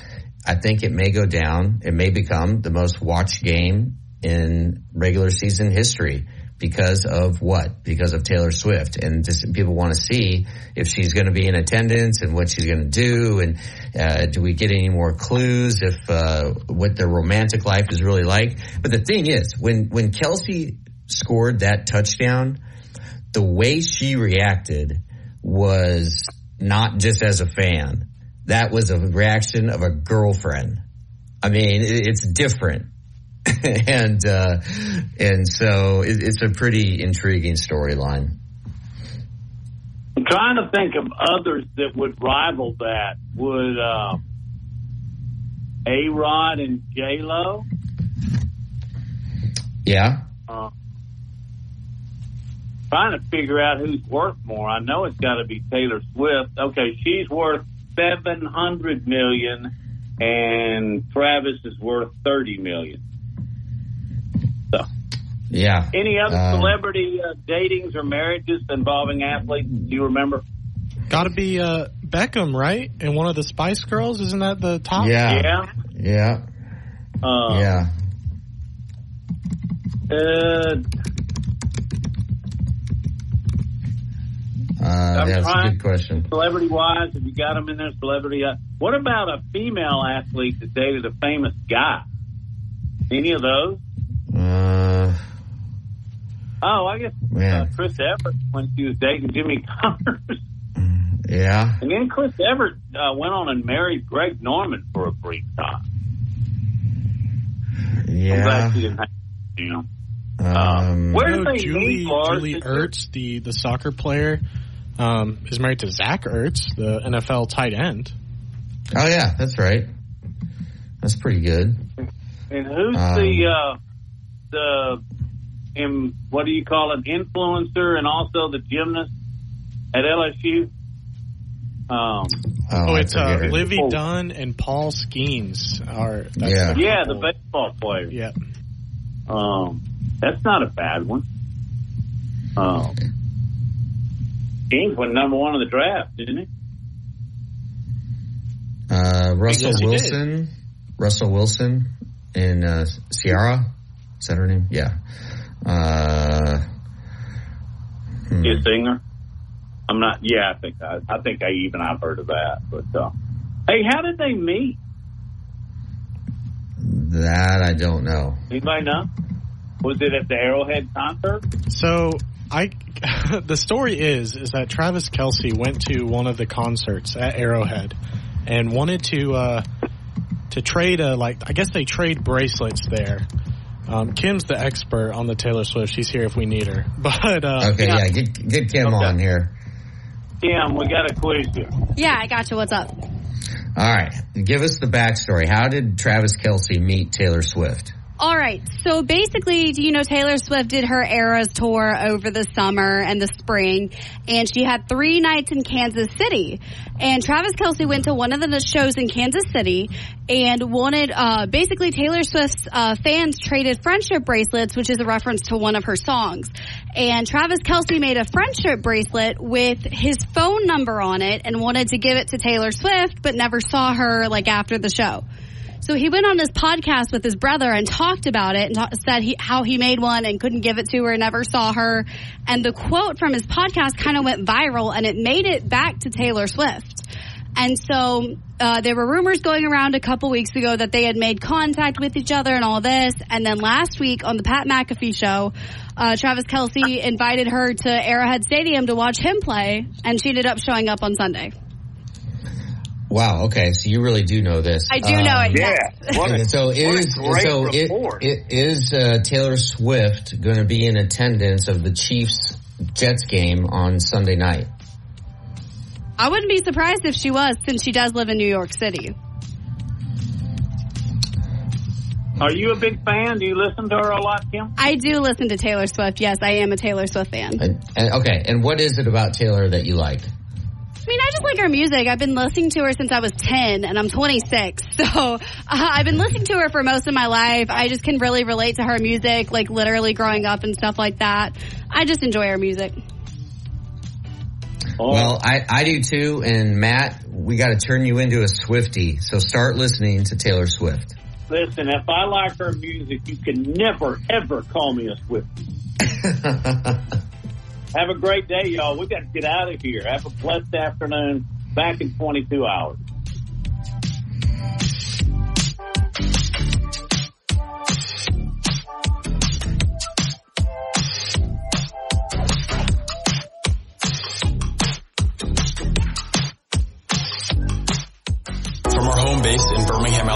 I think it may go down. It may become the most watched game in regular season history because of what? Because of Taylor Swift. And just people want to see if she's going to be in attendance and what she's going to do. And uh, do we get any more clues if uh, what their romantic life is really like? But the thing is, when when Kelce scored that touchdown, the way she reacted was not just as a fan. That was a reaction of a girlfriend. I mean, it, it's different. <laughs> and uh, and so it, it's a pretty intriguing storyline. I'm trying to think of others that would rival that. Would uh, A Rod and J Lo? Yeah. Uh, trying to figure out who's worth more. I know it's got to be Taylor Swift. Okay, she's worth seven hundred million, and Travis is worth thirty million. So, Yeah. any other Um, celebrity uh, datings or marriages involving athletes? Do you remember? Got to be uh, Beckham, right? And one of the Spice Girls, isn't that the top? Yeah. Yeah. Yeah. Uh, yeah. Uh, Uh, I'm that's a good question. Celebrity wise, have you got them in there? Celebrity. Uh, what about a female athlete that dated a famous guy? Any of those? Oh, I guess uh, Chris Evert when she was dating Jimmy <laughs> Connors, yeah. and then Chris Evert uh, went on and married Greg Norman for a brief time. I'm glad Yeah. she didn't have, you know. Um, Where You did they Julie, meet, Julie Ertz, the, the soccer player, um, is married to Zach Ertz, the NFL tight end. oh yeah, that's right. That's pretty good. And who's Um, the uh, the um, what do you call it? Influencer and also the gymnast at LSU. Um, Oh, it's uh. Livvy Oh. Dunne and Paul Skenes are. That's Yeah. the yeah, the baseball player. Yeah. Um, that's not a bad one. Um, Kings went number one in the draft, didn't he? Uh, Russell Yes, he did. Wilson. Russell Wilson in uh, Ciara. Is that her name? Yeah. Uh, hmm. You a singer? I'm not. Yeah, I think I, I think I even I've heard of that. But uh, hey, how did they meet? That I don't know. Anybody know? Was it at the Arrowhead concert? So I, <laughs> the story is is that Travis Kelce went to one of the concerts at Arrowhead and wanted to uh, to trade a like I guess they trade bracelets there. Um, Kim's the expert on the Taylor Swift. She's here if we need her. <laughs> But uh, Okay, yeah, get get Kim on here. Kim, we got a quiz here. Yeah, I got you. What's up? All right, give us the backstory. How did Travis Kelce meet Taylor Swift? All right. So basically, you know Taylor Swift did her Eras tour over the summer and the spring, and she had three nights in Kansas City. And Travis Kelce went to one of the shows in Kansas City and wanted, uh, basically Taylor Swift's uh, fans traded friendship bracelets, which is a reference to one of her songs. And Travis Kelce made a friendship bracelet with his phone number on it and wanted to give it to Taylor Swift, but never saw her like after the show. So he went on this podcast with his brother and talked about it and ta- said he, how he made one and couldn't give it to her, and never saw her. And the quote from his podcast kind of went viral and it made it back to Taylor Swift. And so uh, there were rumors going around a couple weeks ago that they had made contact with each other and all this. And then last week on the Pat McAfee show, uh, Travis Kelce invited her to Arrowhead Stadium to watch him play, and she ended up showing up on Sunday. Wow. Okay, so you really do know this. I do know it, yes. So what a is so it, report. it is uh, Taylor Swift going to be in attendance of the Chiefs Jets game on Sunday night? I wouldn't be surprised if she was, since she does live in New York City. Are you a big fan? Do you listen to her a lot, Kim? I do listen to Taylor Swift. Yes, I am a Taylor Swift fan. And, and okay, and what is it about Taylor that you like? I mean, I just like her music. I've been listening to her since I was 10 and I'm 26. <laughs> So uh, I've been listening to her for most of my life. I just can really relate to her music, like literally growing up and stuff like that. I just enjoy her music. Well, I, I do too, and Matt, we got to turn you into a Swiftie. So start listening to Taylor Swift. Listen, if I like her music, you can never, ever call me a Swiftie. <laughs> Have a great day, y'all. We got to get out of here. Have a blessed afternoon. Back in 22 hours. From our home base in Birmingham,